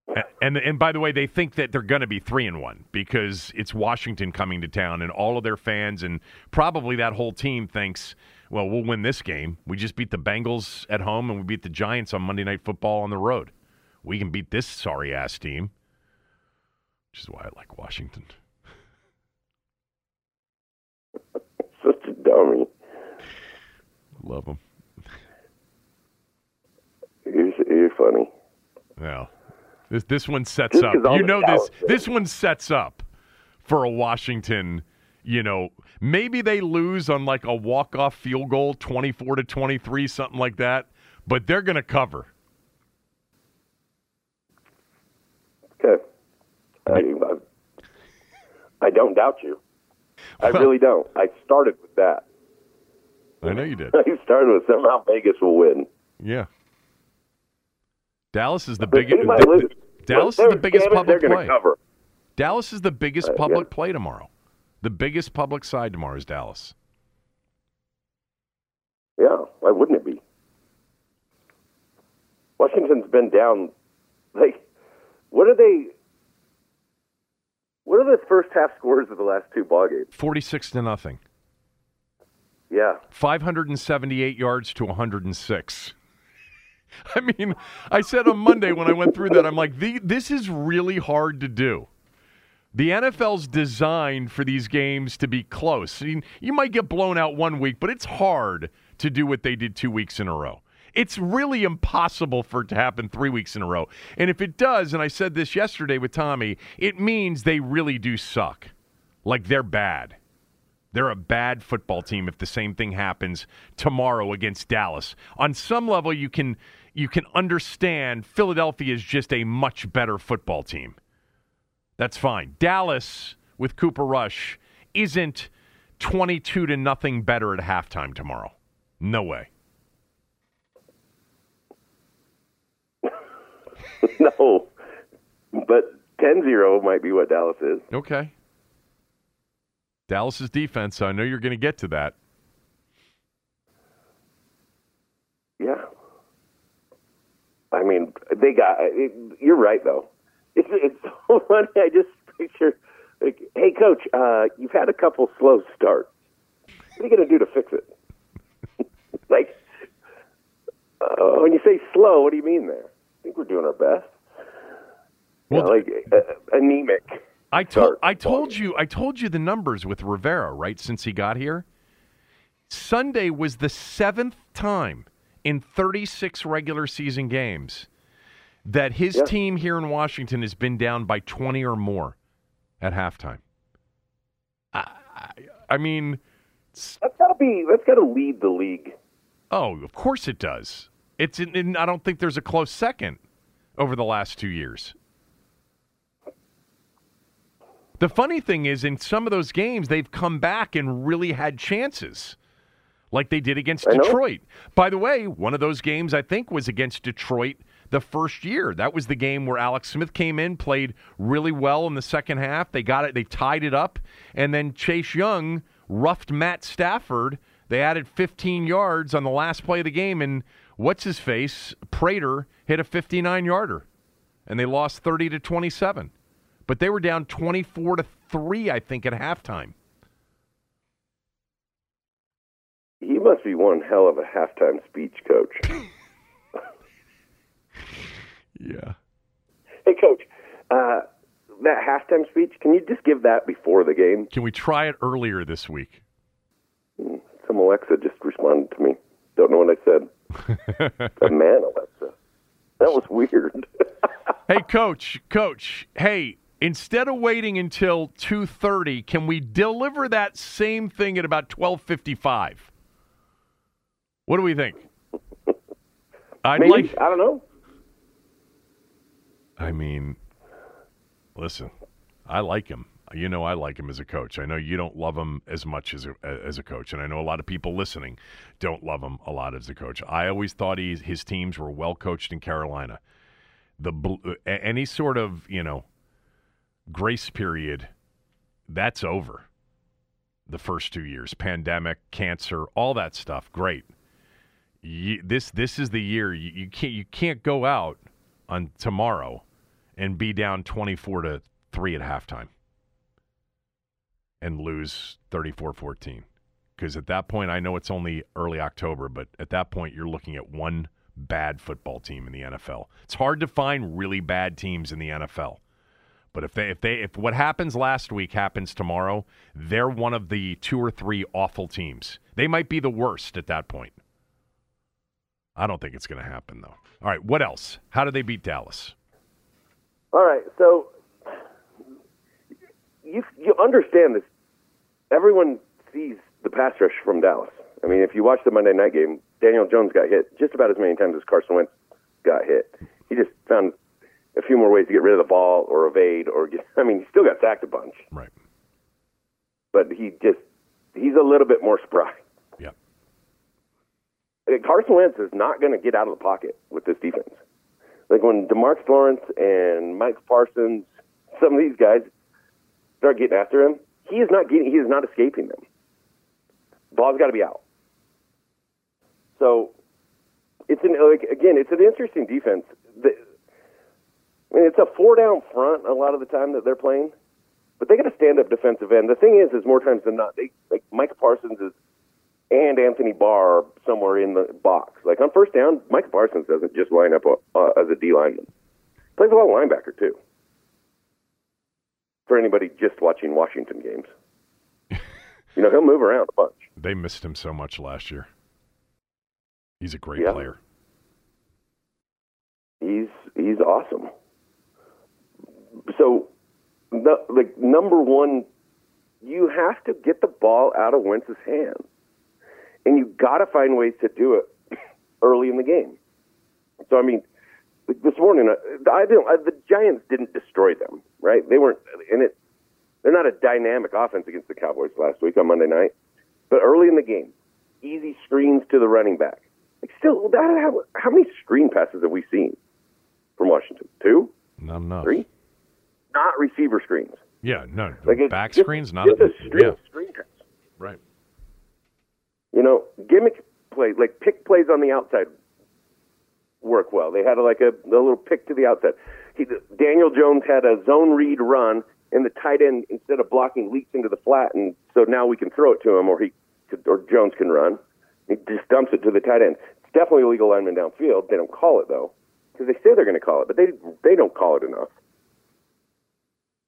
A- And and by the way, they think that they're going to be three and one because it's Washington coming to town, and all of their fans and probably that whole team thinks, well, we'll win this game. We just beat the Bengals at home, and we beat the Giants on Monday Night Football on the road. We can beat this sorry ass team, which is why I like Washington. Such a dummy. Love them. You're, you're funny. Well, this this one sets Just up. You know this. This one sets up for a Washington. You know, maybe they lose on like a walk off field goal, twenty four to twenty three, something like that. But they're going to cover. Okay. I, I, I don't doubt you. I Well- really don't. I started with that. I know you did. I started with somehow Vegas will win. Yeah. Dallas is the biggest. they might lose. Dallas is the biggest it, public play. cover. Dallas is the biggest Uh, yeah. public play tomorrow. The biggest public side tomorrow is Dallas. Yeah, why wouldn't it be? Washington's been down. Like, what are they? What are the first half scores of the last two ball games? Forty six to nothing. Yeah, 578 yards to 106. I mean, I said on Monday when I went through that, I'm like, this is really hard to do. The NFL's designed for these games to be close. Mean, you might get blown out one week, but it's hard to do what they did two weeks in a row. It's really impossible for it to happen three weeks in a row. And if it does, and I said this yesterday with Tommy, it means they really do suck. Like they're bad. They're a bad football team if the same thing happens tomorrow against Dallas. On some level you can you can understand Philadelphia is just a much better football team. That's fine. Dallas with Cooper Rush isn't 22 to nothing better at halftime tomorrow. No way. no, but 10-0 might be what Dallas is. Okay. Dallas's defense. I know you're going to get to that. Yeah. I mean, they got. It, you're right, though. It's it's so funny. I just picture, like, hey, coach, uh, you've had a couple slow starts. What are you going to do to fix it? like, uh, when you say slow, what do you mean there? I think we're doing our best. Well, like uh, anemic. I told I told you I told you the numbers with Rivera right since he got here. Sunday was the seventh time in 36 regular season games that his team here in Washington has been down by 20 or more at halftime. I, I, I mean, that's got to be that's got to lead the league. Oh, of course it does. It's in, in, I don't think there's a close second over the last two years. The funny thing is, in some of those games, they've come back and really had chances, like they did against Detroit. By the way, one of those games I think was against Detroit the first year. That was the game where Alex Smith came in, played really well in the second half. They got it, they tied it up, and then Chase Young roughed Matt Stafford. They added 15 yards on the last play of the game, and what's his face? Prater hit a 59 yarder, and they lost 30 to 27. But they were down 24 to 3, I think, at halftime. He must be one hell of a halftime speech coach. yeah. Hey, coach, uh, that halftime speech, can you just give that before the game? Can we try it earlier this week? Hmm, some Alexa just responded to me. Don't know what I said. a man, Alexa. That was weird. hey, coach, coach. Hey, instead of waiting until 2:30, can we deliver that same thing at about 12:55? What do we think? I'd Maybe, like I don't know. I mean, listen, I like him you know I like him as a coach. I know you don't love him as much as a, as a coach, and I know a lot of people listening don't love him a lot as a coach. I always thought he, his teams were well coached in Carolina. The any sort of you know grace period that's over. The first two years, pandemic, cancer, all that stuff, great. You, this this is the year you, you can't you can't go out on tomorrow and be down twenty four to three at halftime and lose 34 14. Because at that point, I know it's only early October, but at that point, you're looking at one bad football team in the NFL. It's hard to find really bad teams in the NFL. But if they if they if what happens last week happens tomorrow, they're one of the two or three awful teams. They might be the worst at that point. I don't think it's going to happen though. All right, what else? How do they beat Dallas? All right, so you you understand this. Everyone sees the pass rush from Dallas. I mean, if you watch the Monday night game, Daniel Jones got hit just about as many times as Carson Wentz got hit. He just found a few more ways to get rid of the ball or evade or get. I mean, he still got sacked a bunch. Right. But he just he's a little bit more spry. Yeah. Carson Wentz is not going to get out of the pocket with this defense. Like when Demarcus Lawrence and Mike Parsons, some of these guys, start getting after him, he is not getting, he is not escaping them. Ball's got to be out. So it's an like again, it's an interesting defense. The, I mean, it's a four down front a lot of the time that they're playing, but they got a stand up defensive end. The thing is, is more times than not, they like Mike Parsons is and Anthony Barr somewhere in the box. Like on first down, Micah Parsons doesn't just line up uh, as a D lineman. Plays a lot of linebacker too. For anybody just watching Washington games, you know he'll move around a bunch. They missed him so much last year. He's a great Yeah. player. He's he's awesome. So, the, like number one, you have to get the ball out of Wentz's hands, and you got to find ways to do it early in the game. So, I mean, this morning, uh, I didn't. Uh, the Giants didn't destroy them, right? They weren't in it. They're not a dynamic offense against the Cowboys last week on Monday night, but early in the game, easy screens to the running back. Like, still, that, how, how many screen passes have we seen from Washington? Two, Not enough. three, not receiver screens. Yeah, no. Like back just- screens, not just a yeah, screen. You know, gimmick plays like pick plays on the outside work well. They had like a, a little pick to the outside. He, Daniel Jones had a zone read run, and the tight end instead of blocking leaks into the flat, and so now we can throw it to him, or he could, or Jones can run. He just dumps it to the tight end. It's definitely a legal lineman downfield. They don't call it though, because they say they're going to call it, but they they don't call it enough.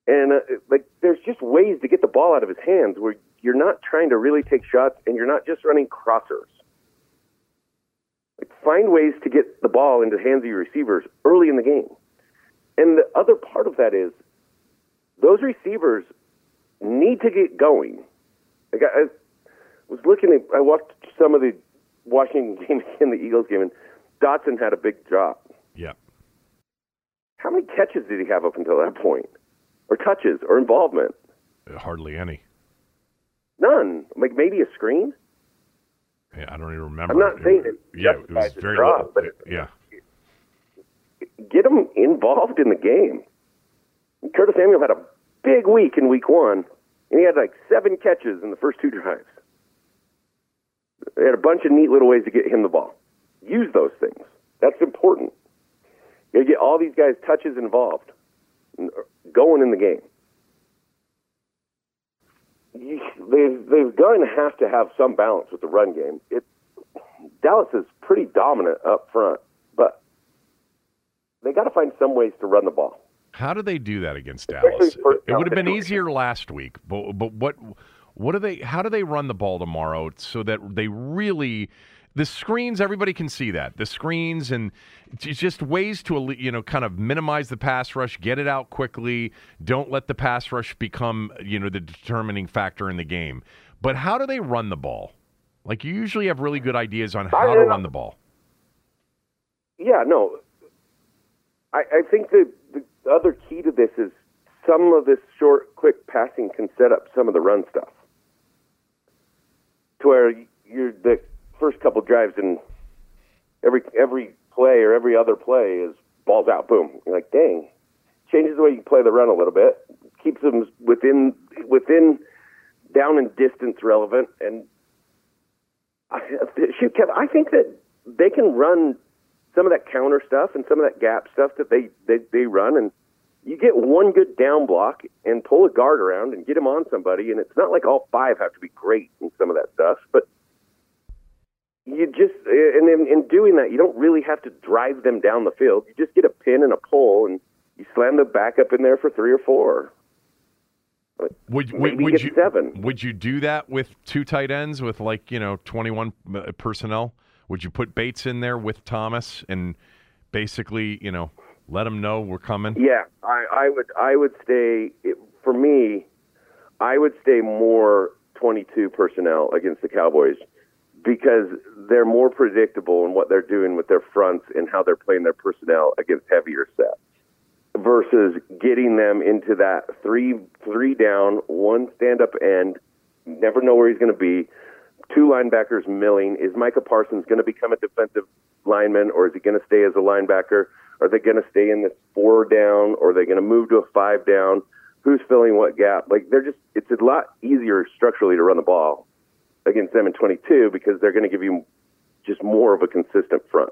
And uh, like, there's just ways to get the ball out of his hands where you're not trying to really take shots, and you're not just running crossers. Like, find ways to get the ball into the hands of your receivers early in the game. And the other part of that is those receivers need to get going. Like I, I was looking at, I watched some of the Washington game and the Eagles game, and Dotson had a big drop. Yeah. How many catches did he have up until that point? Or touches or involvement? Uh, hardly any. None. Like maybe a screen? Yeah, I don't even remember. I'm not It- saying it Yeah, it was very drop, little. but- yeah. Get them involved in the game. Curtis Samuel had a big week in week one, and he had like seven catches in the first two drives. They had a bunch of neat little ways to get him the ball. Use those things. That's important. You get all these guys touches involved, going in the game. You, they've they've going to have to have some balance with the run game. It Dallas is pretty dominant up front, but they got to find some ways to run the ball. How do they do that against Dallas? It would have been easier last week, but but what what do they? How do they run the ball tomorrow so that they really? The screens, everybody can see that. The screens and just ways to you know kind of minimize the pass rush, get it out quickly. Don't let the pass rush become you know the determining factor in the game. But how do they run the ball? Like you usually have really good ideas on how to run the ball. Yeah, no. I, I think the, the other key to this is some of this short, quick passing can set up some of the run stuff. To where you're the first couple drives and every every play or every other play is balls out, boom. You're like, dang. Changes the way you play the run a little bit, keeps them within within down and distance relevant, and I, shoot, Kev, I think that they can run some of that counter stuff and some of that gap stuff that they, they, they run and you get one good down block and pull a guard around and get him on somebody and it's not like all five have to be great in some of that stuff but you just uh, and in, in doing that you don't really have to drive them down the field you just get a pin and a pull and you slam the back up in there for three or four Would, would, would you seven. would you do that with two tight ends with like you know twenty one uh, personnel? Would you put Bates in there with Thomas and basically you know let them know we're coming? Yeah, I, I would I would stay for me. I would stay more 22 personnel against the Cowboys because they're more predictable in what they're doing with their fronts and how they're playing their personnel against heavier sets versus getting them into that three three down, one stand up end, never know where he's going to be. Two linebackers milling. Is Micah Parsons going to become a defensive lineman or is he going to stay as a linebacker? Are they going to stay in this four down or are they going to move to a five down? Who's filling what gap? Like they're just it's a lot easier structurally to run the ball against them in 22 because they're going to give you just more of a consistent front.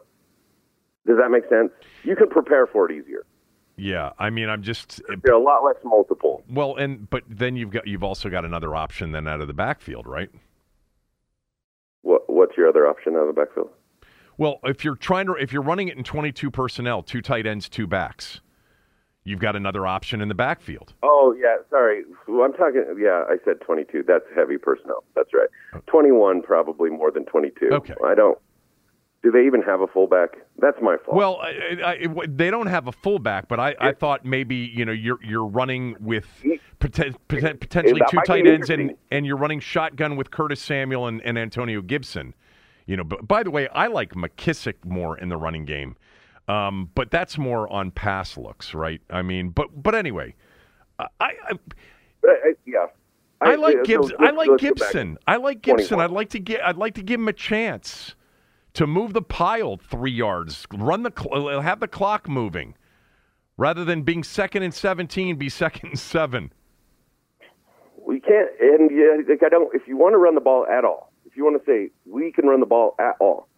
Does that make sense? You can prepare for it easier. Yeah, I mean I'm just They're a lot less multiple. well, and but then you've got you've also got another option then out of the backfield, right? What what's your other option out of the backfield? Well, if you're trying to, if you're running it in 22 personnel, two tight ends, two backs, you've got another option in the backfield. Oh yeah, sorry. I'm talking. Yeah, I said 22. That's heavy personnel. That's right. 21 probably more than 22. Okay. I don't. Do they even have a fullback? That's my fault. Well, I, I, I- they don't have a fullback, but I, I thought maybe you know you're you're running with poten, poten, potentially two tight ends and and you're running shotgun with Curtis Samuel and, and Antonio Gibson. You know, but by the way, I like McKissic more in the running game, um, but that's more on pass looks, right? I mean, but but anyway, I, I I- I- yeah. I like Gibson. I like back. Gibson. I like Gibson. 21. I'd like to get. I'd like to give him a chance to move the pile three yards, run the, cl- have the clock moving, rather than being second and seventeen, be second and seven. We can't, and yeah, like I don't. If you want to run the ball at all, if you want to say we can run the ball at all,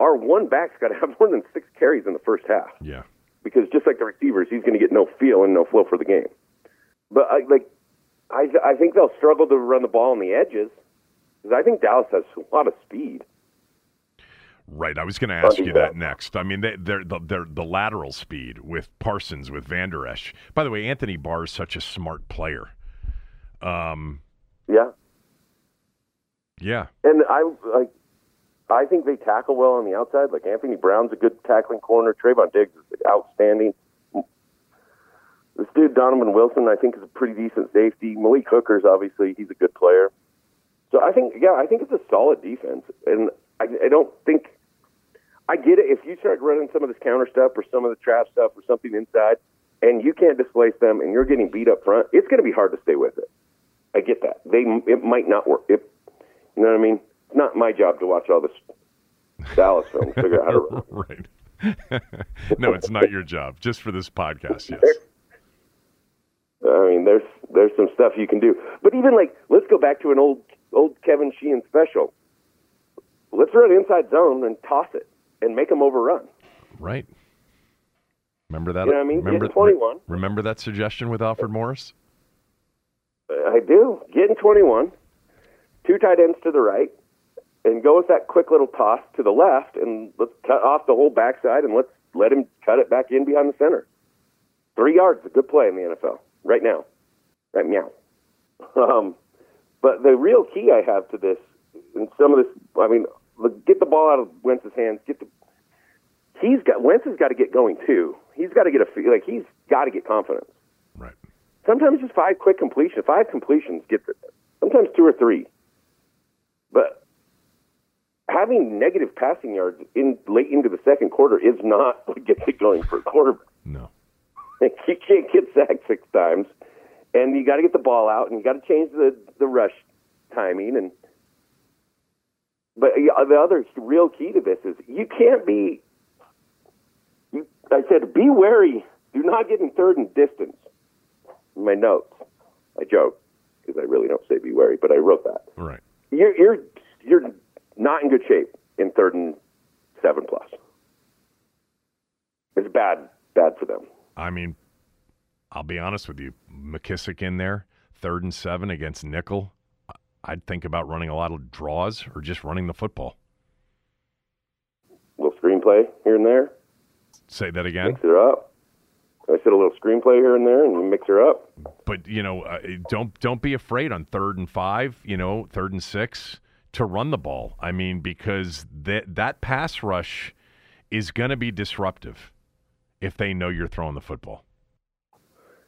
our one back's got to have more than six carries in the first half Yeah. because just like the receivers, he's going to get no feel and no flow for the game. But I like, I I think they'll struggle to run the ball on the edges because I think Dallas has a lot of speed. Right. I was going to ask you that next. I mean, they, they're the they're the lateral speed with Parsons with Vander Esch. By the way, Anthony Barr is such a smart player. Um. Yeah, Yeah. and I like. I think they tackle well on the outside. Like Anthony Brown's a good tackling corner. Trevon Diggs is outstanding. This dude Donovan Wilson, I think, is a pretty decent safety. Malik Hooker's obviously he's a good player. So I think, yeah, I think it's a solid defense, and I, I don't think I get it. If you start running some of this counter stuff or some of the trap stuff or something inside, and you can't displace them, and you're getting beat up front, it's going to be hard to stay with it. I get that. They it might not work. It, you know what I mean? Not my job to watch all this Dallas film, figure out how to run. right. no, it's not your job. Just for this podcast, yes. I mean, there's there's some stuff you can do. But even like, let's go back to an old old Kevin Sheehan special. Let's run inside zone and toss it and make them overrun. Right. Remember that? You know what I mean? Remember, Get 21. remember that suggestion with Alfred Morris? I do. Get in 21, two tight ends to the right, and go with that quick little toss to the left, and let's cut off the whole backside and let's let him cut it back in behind the center. Three yards, a good play in the NFL right now. Right meow. Um, but the real key I have to this, and some of this, I mean, get the ball out of Wentz's hands. Get the. He's got Wentz has got to get going too. He's got to get a feel like he's got to get confidence Right. sometimes just five quick completions, five completions gets it. Sometimes two or three. But having negative passing yards in late into the second quarter is not what gets it going for a quarterback. No. You can't get sacked six times, and you got to get the ball out, and you got to change the the rush timing. And but the other real key to this is you can't be. You, I said, be wary. Do not get in third and distance. In my notes, I joke because I really don't say be wary, but I wrote that. Right. You're you're you're not in good shape in third and seven plus. It's bad bad for them. I mean, I'll be honest with you. McKissic in there, third and seven against Nickel. I'd think about running a lot of draws or just running the football. little screenplay here and there, Say that again. mix it up. I said a little screenplay here and there, and we mix her up. But you know, uh, don't don't be afraid on third and five. You know, third and six to run the ball. I mean, because that that pass rush is going to be disruptive if they know you're throwing the football.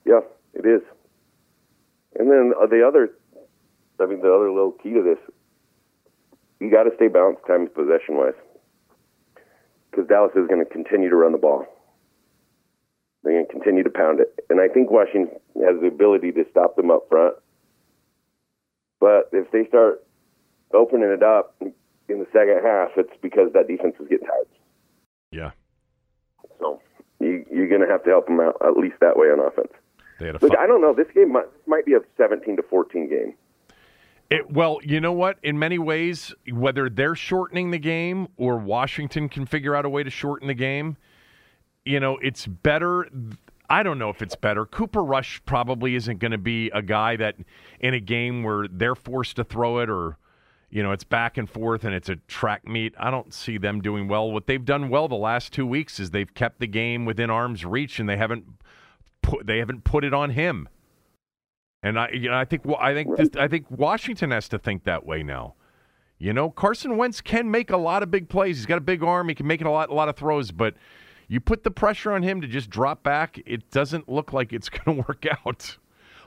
Yeah, it is. And then uh, the other, I mean, the other little key to this, you got to stay balanced times possession wise, because Dallas is going to continue to run the ball. They're going to continue to pound it, and I think Washington has the ability to stop them up front. But if they start opening it up in the second half, it's because that defense is getting tired. Yeah, So you, you're going to have to help them out at least that way on offense. they had a. Look, I don't know. This game might, might be a 17 to 14 game. It, well, you know what? In many ways, whether they're shortening the game or Washington can figure out a way to shorten the game, you know, it's better. I don't know if it's better. Cooper Rush probably isn't going to be a guy that in a game where they're forced to throw it or, you know, it's back and forth and it's a track meet. I don't see them doing well. What they've done well the last two weeks is they've kept the game within arm's reach and they haven't put they haven't put it on him. And I, you know, I think I think this, I think Washington has to think that way now. You know, Carson Wentz can make a lot of big plays. He's got a big arm. He can make a lot, a lot of throws. But you put the pressure on him to just drop back, it doesn't look like it's going to work out.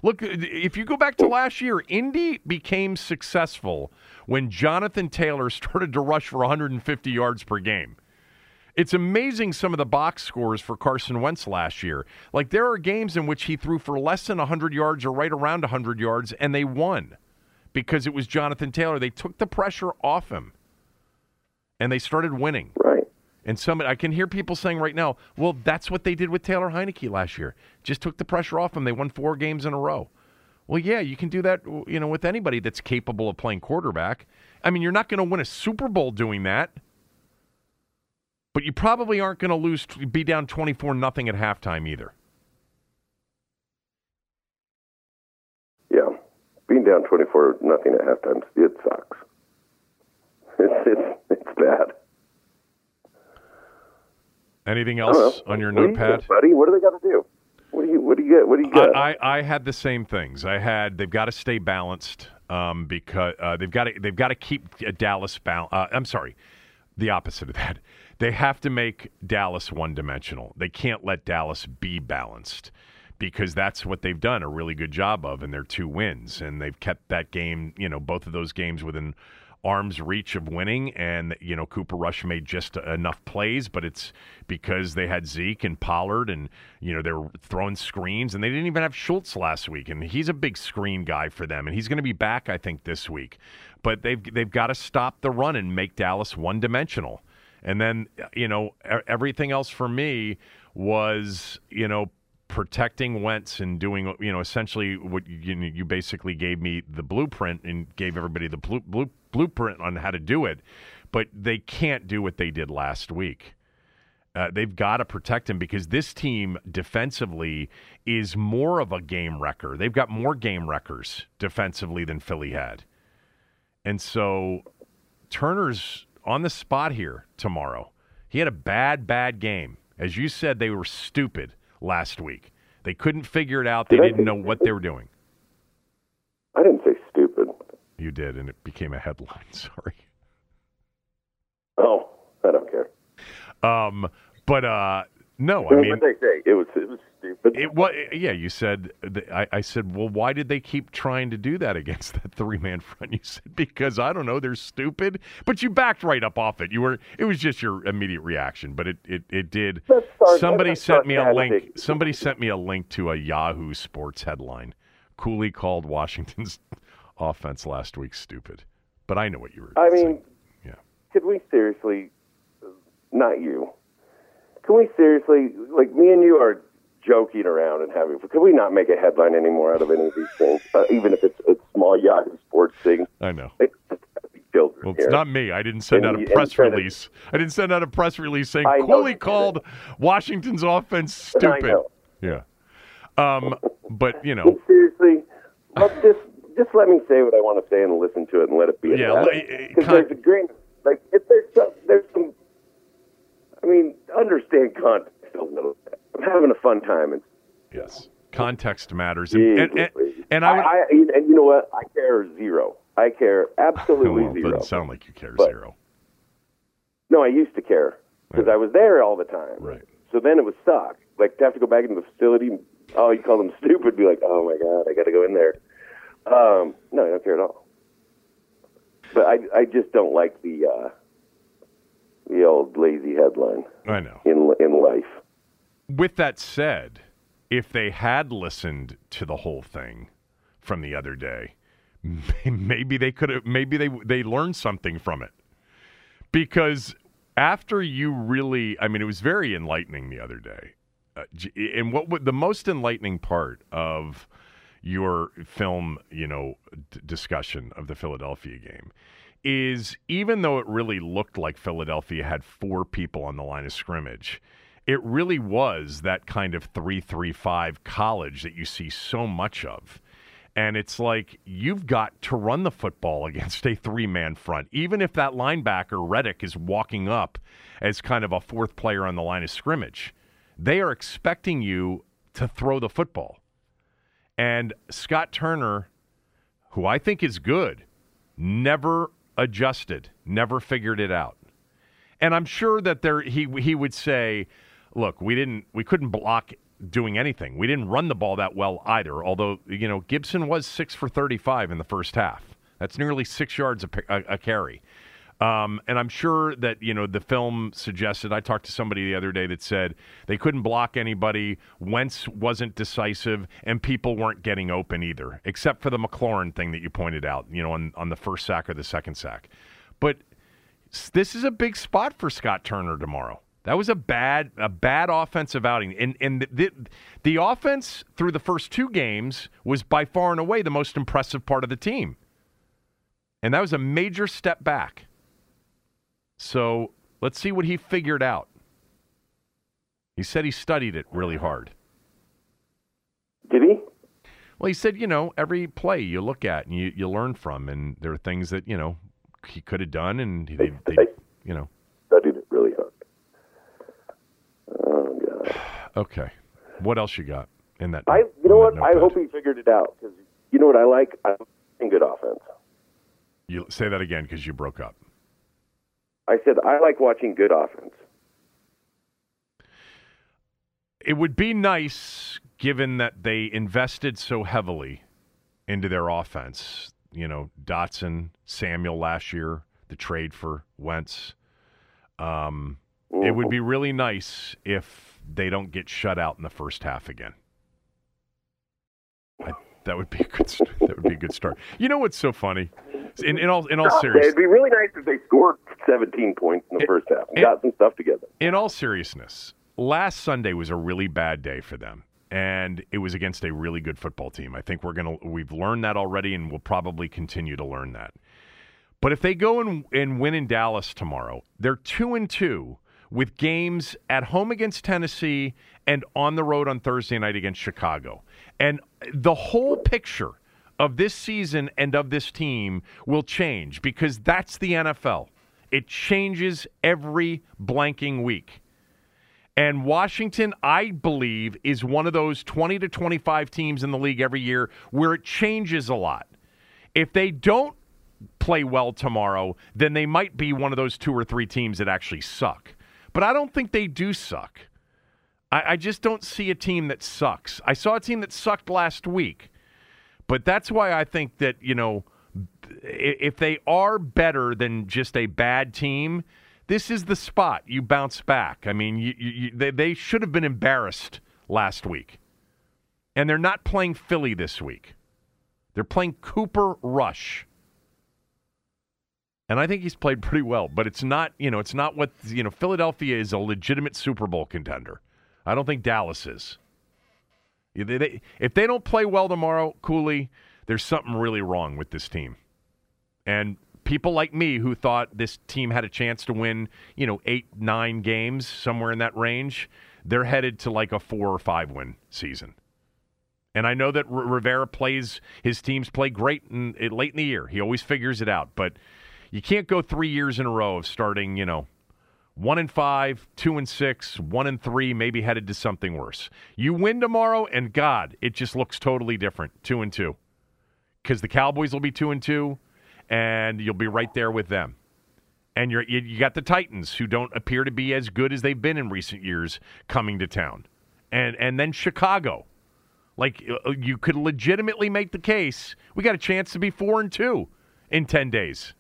Look, uh, if you go back to last year, Indy became successful when Jonathan Taylor started to rush for 150 yards per game. It's amazing some of the box scores for Carson Wentz last year. Like there are games in which he threw for less than 100 yards or right around 100 yards, and they won because it was Jonathan Taylor. They took the pressure off him, and they started winning. Right. And some, I can hear people saying right now, well, that's what they did with Taylor Heinicke last year. Just took the pressure off him. They won four games in a row. Well, yeah, you can do that, you know, with anybody that's capable of playing quarterback. I mean, you're not going to win a Super Bowl doing that but you probably aren't going to lose be down 24 nothing at halftime either. Yeah. Being down 24 nothing at halftime it sucks. It's it's it's bad. Anything else on your what notepad, you buddy? What do they got to do? What do you what do you get? What do you get? I, I, I had the same things. I had they've got to stay balanced um, because uh, they've got to they've got to keep Dallas balanced. Uh, I'm sorry, the opposite of that. They have to make Dallas one dimensional. They can't let Dallas be balanced because that's what they've done a really good job of in their two wins. And they've kept that game, you know, both of those games within arm's reach of winning. And, you know, Cooper Rush made just enough plays, but it's because they had Zeke and Pollard and, you know, they're throwing screens. And they didn't even have Schultz last week. And he's a big screen guy for them. And he's going to be back, I think, this week. But they've, they've got to stop the run and make Dallas one dimensional. And then, you know, everything else for me was, you know, protecting Wentz and doing, you know, essentially what you, you basically gave me the blueprint and gave everybody the blue, blue, blueprint on how to do it. But they can't do what they did last week. Uh, they've got to protect him because this team defensively is more of a game wrecker. They've got more game wreckers defensively than Philly had. And so Turner's on the spot here tomorrow. He had a bad, bad game. As you said, they were stupid last week. They couldn't figure it out. They did didn't know what they were doing. I didn't say. You did, and it became a headline. Sorry. Oh, I don't care. Um, but uh, no, I mean, they say it was it was stupid. It was yeah. You said I, I said, well, why did they keep trying to do that against that three man front? You said because I don't know, they're stupid. But you backed right up off it. You were it was just your immediate reaction, but it it, it did. Somebody sent me a link. Somebody sent me a link to a Yahoo Sports headline. Cooley called Washington's offense last week stupid. But I know what you were. I saying. mean, yeah. Could we seriously? Not you. Can we seriously, like me and you are joking around and having. Could we not make a headline anymore out of any of these things, uh, even if it's a small Yahoo Sports thing? I know. well, it's here. not me. I didn't send and, out a press release. I didn't send out a press release saying Cooley called Washington's offense stupid. Yeah. Um, but you know, seriously, look, just just let me say what I want to say and listen to it and let it be. Yeah, because there's a grain. Like if there's some, there's some. I mean, understand context a little bit. I'm having a fun time. And yes, context matters. And, and, and, and I, would, I, and you know what? I care zero. I care absolutely well, zero. Doesn't sound like you care but, zero. No, I used to care because I was there all the time. Right. So then it was stuck. Like to have to go back into the facility. Oh, you call them stupid? Be like, oh my god, I got to go in there. Um, no, I don't care at all. But I, I just don't like the uh, the old lazy headline. I know in in life. With that said, if they had listened to the whole thing from the other day, maybe they could have maybe they they learned something from it. Because after you really, I mean, it was very enlightening the other day. Uh, and what would the most enlightening part of your film, you know, d- discussion of the Philadelphia game is even though it really looked like Philadelphia had four people on the line of scrimmage, it really was that kind of 335 college that you see so much of. And it's like you've got to run the football against a three man front. Even if that linebacker, Reddick, is walking up as kind of a fourth player on the line of scrimmage, they are expecting you to throw the football. And Scott Turner, who I think is good, never adjusted, never figured it out. And I'm sure that there he he would say, look, we didn't we couldn't block doing anything. We didn't run the ball that well either. Although you know Gibson was six for 35 in the first half. That's nearly six yards a, a, a carry. Um, and I'm sure that you know the film suggested. I talked to somebody the other day that said they couldn't block anybody. Wentz wasn't decisive, and people weren't getting open either, except for the McLaurin thing that you pointed out. You know, on on the first sack or the second sack. But this is a big spot for Scott Turner tomorrow. That was a bad a bad offensive outing, and and the, the offense through the first two games was by far and away the most impressive part of the team, and that was a major step back. So let's see what he figured out. He said he studied it really hard. Did he? Well, he said, you know, every play you look at and you, you learn from, and there are things that you know he could have done, and they, they, you know, studied it really hard. Oh God. Okay, what else you got in that? I, you know what? I hope he figured it out because you know what I like. I like good offense. You say that again because you broke up. I said I like watching good offense. It would be nice, given that they invested so heavily into their offense. You know, Dotson, Samuel last year, the trade for Wentz. Um, it would be really nice if they don't get shut out in the first half again. I, that would be a good. That would be a good start. You know what's so funny? In, in all in all seriousness, It'd be really nice if they scored 17 points in the It- first half and it- got some stuff together. in all seriousness, last Sunday was a really bad day for them. And it was against a really good football team. I think we're gonna we've learned that already and we'll probably continue to learn that. But if they go and, and win in Dallas tomorrow, they're two and two with games at home against Tennessee and on the road on Thursday night against Chicago. And the whole picture of this season and of this team will change because that's the NFL. It changes every blanking week. And Washington, I believe, is one of those 20 to 25 teams in the league every year where it changes a lot. If they don't play well tomorrow, then they might be one of those two or three teams that actually suck. But I don't think they do suck. I, I just don't see a team that sucks. I saw a team that sucked last week. But that's why I think that, you know, if they are better than just a bad team, this is the spot you bounce back. I mean, you, you, they, they should have been embarrassed last week. And they're not playing Philly this week. They're playing Cooper Rush. And I think he's played pretty well, but it's not, you know, it's not what, you know, Philadelphia is a legitimate Super Bowl contender. I don't think Dallas is. If they don't play well tomorrow, Cooley, there's something really wrong with this team. And people like me who thought this team had a chance to win, you know, eight, nine games, somewhere in that range, they're headed to like a four or five win season. And I know that R- Rivera plays, his teams play great in, in, late in the year. He always figures it out. But you can't go three years in a row of starting, you know, one and five, two and six, one and three, maybe headed to something worse. You win tomorrow, and God, it just looks totally different. Two and two, because the Cowboys will be two and two, and you'll be right there with them. And you're you, got the Titans, who don't appear to be as good as they've been in recent years, coming to town, and and then Chicago. Like uh, you could legitimately make the case we got a chance to be four and two in ten days.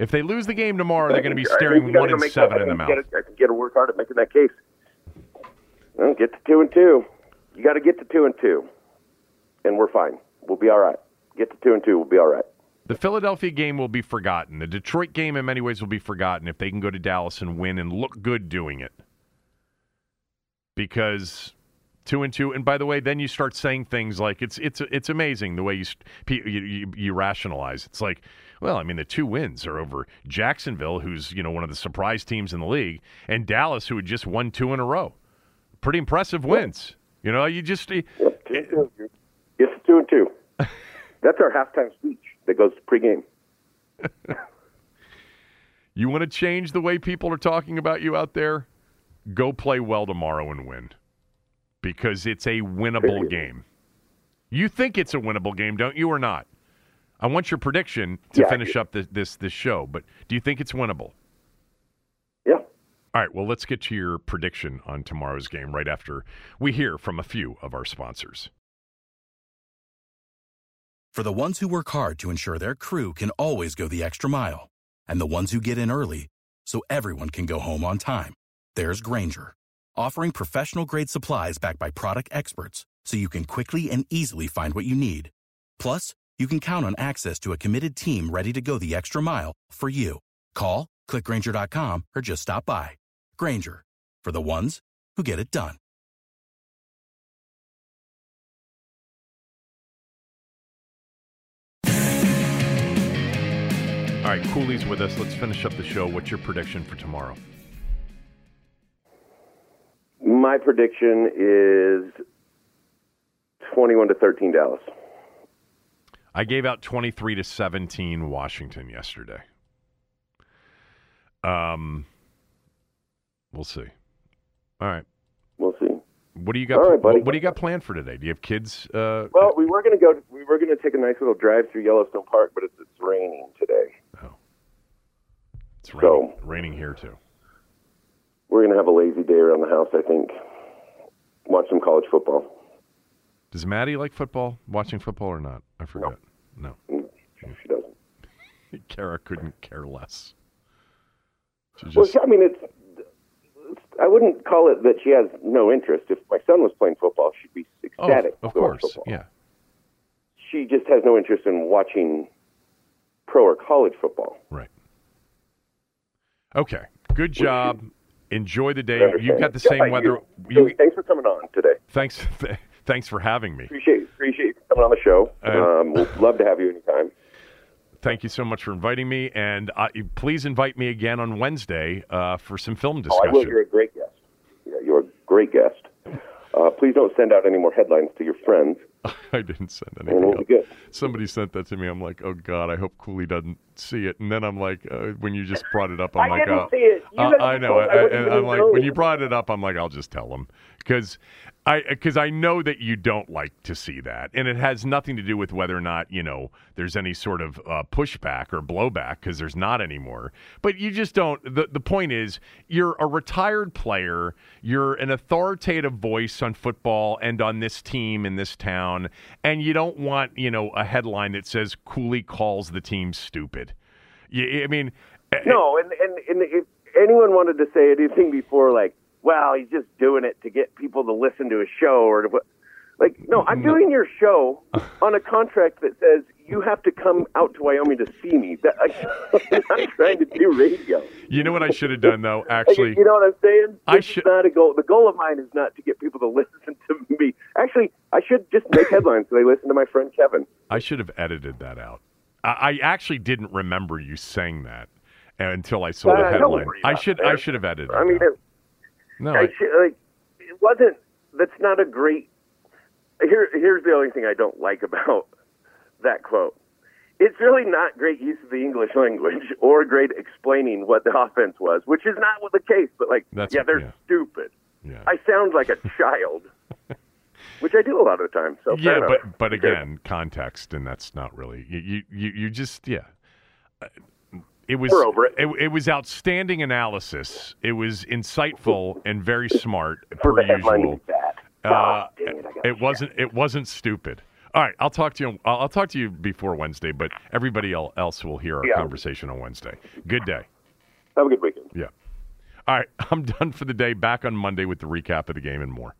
If they lose the game tomorrow, they're going to be staring one and seven that- in the mouth. think you gotta- I you got to work hard at making that case. Well, get to two and two. You got to get to two and two, and we're fine. We'll be all right. Get to two and two. We'll be all right. The Philadelphia game will be forgotten. The Detroit game, in many ways, will be forgotten if they can go to Dallas and win and look good doing it. Because two and two, and by the way, then you start saying things like it's it's it's amazing the way you you, you, you rationalize. It's like, well, I mean, the two wins are over Jacksonville, who's you know one of the surprise teams in the league, and Dallas, who had just won two in a row. Pretty impressive wins. You know, you just Yep, two two. Yes, two and two. That's our halftime speech that goes pregame. You want to change the way people are talking about you out there? Go play well tomorrow and win. Because it's a winnable game. You think it's a winnable game, don't you, or not? I want your prediction to Yeah, finish up this, this this show, but do you think it's winnable? Yeah. All right, well, let's get to your prediction on tomorrow's game right after we hear from a few of our sponsors. For the ones who work hard to ensure their crew can always go the extra mile, and the ones who get in early so everyone can go home on time, there's Grainger, offering professional grade supplies backed by product experts so you can quickly and easily find what you need. Plus, you can count on access to a committed team ready to go the extra mile for you. Call, clickgranger.com, or just stop by. Grainger, for the ones who get it done. All right, Cooley's with us. Let's finish up the show. What's your prediction for tomorrow? My prediction is 21 to 13 Dallas. I gave out 23 to 17 Washington yesterday. Um we'll see. All right. We'll see. What do you got All right, buddy. what, do you got planned for today? Do you have kids uh Well, we were going to go. We were going to take a nice little drive through Yellowstone Park, but it's, it's raining today. Oh, it's raining, so- raining here too. We're going to have a lazy day around the house. I think. Watch some college football. Does Maddie like football? Watching football or not? I forget. No. Mm, She doesn't. Kara couldn't care less. She Well, I mean, it's, it's. I wouldn't call it that she has no interest. If my son was playing football, she'd be Oh, ecstatic. of course. Yeah. She just has no interest in watching pro or college football. Right. Okay. Good job. Enjoy the day. You've got the same Yeah, weather. you- You, thanks for coming on today. thanks. Thanks for having me. Appreciate appreciate you coming on the show. Uh, um, we'd love to have you anytime. Thank you so much for inviting me, and uh, please invite me again on Wednesday uh, for some film Oh, I discussion. will. You're a great guest. Yeah, you're a great guest. Uh, please don't send out any more headlines to your friends, I didn't send anything. we'll be else. good. Somebody sent that to me. I'm like, oh god, I hope Cooley doesn't see it. And then I'm like, uh, when you just brought it up, I'm I like, didn't oh, see it. You Uh, I know. I I, wouldn't and even I'm like, when you brought it up, I'm like, I'll just tell him because I because I know that you don't like to see that, and it has nothing to do with whether or not you know there's any sort of uh, pushback or blowback because there's not anymore. But you just don't. The the point is, you're a retired player. You're an authoritative voice on football and on this team in this town, and you don't want you know a headline that says Cooley calls the team stupid. You, I mean, eh, No, and, and and if anyone wanted to say anything before, like, well, he's just doing it to get people to listen to his show, or to, what- like, no, I'm doing your show on a contract that says you have to come out to Wyoming to see me. That, I'm trying to do radio. you know what I should have done though. Actually, you know what I'm saying? I This should- not a goal. The goal of mine is not to get people to listen to me. Actually, I should just make headlines so they listen to my friend Kevin. I should have edited that out. I, I actually didn't remember you saying that until I saw Uh, the headline. I should. I should have edited. I mean, it, no, I I, like, it wasn't. That's not a great. Here, here's the only thing I don't like about that quote. It's really not great use of the English language or great explaining what the offense was, which is not what the case. But like, That's- yeah, they're yeah. stupid. yeah. I sound like a child, which I do a lot of the time. So yeah, but but again, context, and that's not really you. You you, just yeah. It was We're over it. it. was outstanding analysis. It was insightful and very smart for per the headline to usual. Uh, dang it, I it wasn't. It wasn't stupid. All right, I'll talk to you. I'll, I'll talk to you before Wednesday, but everybody else will hear our Yeah. conversation on Wednesday. Good day. Have a good weekend. Yeah. All right, I'm done for the day. Back on Monday with the recap of the game and more.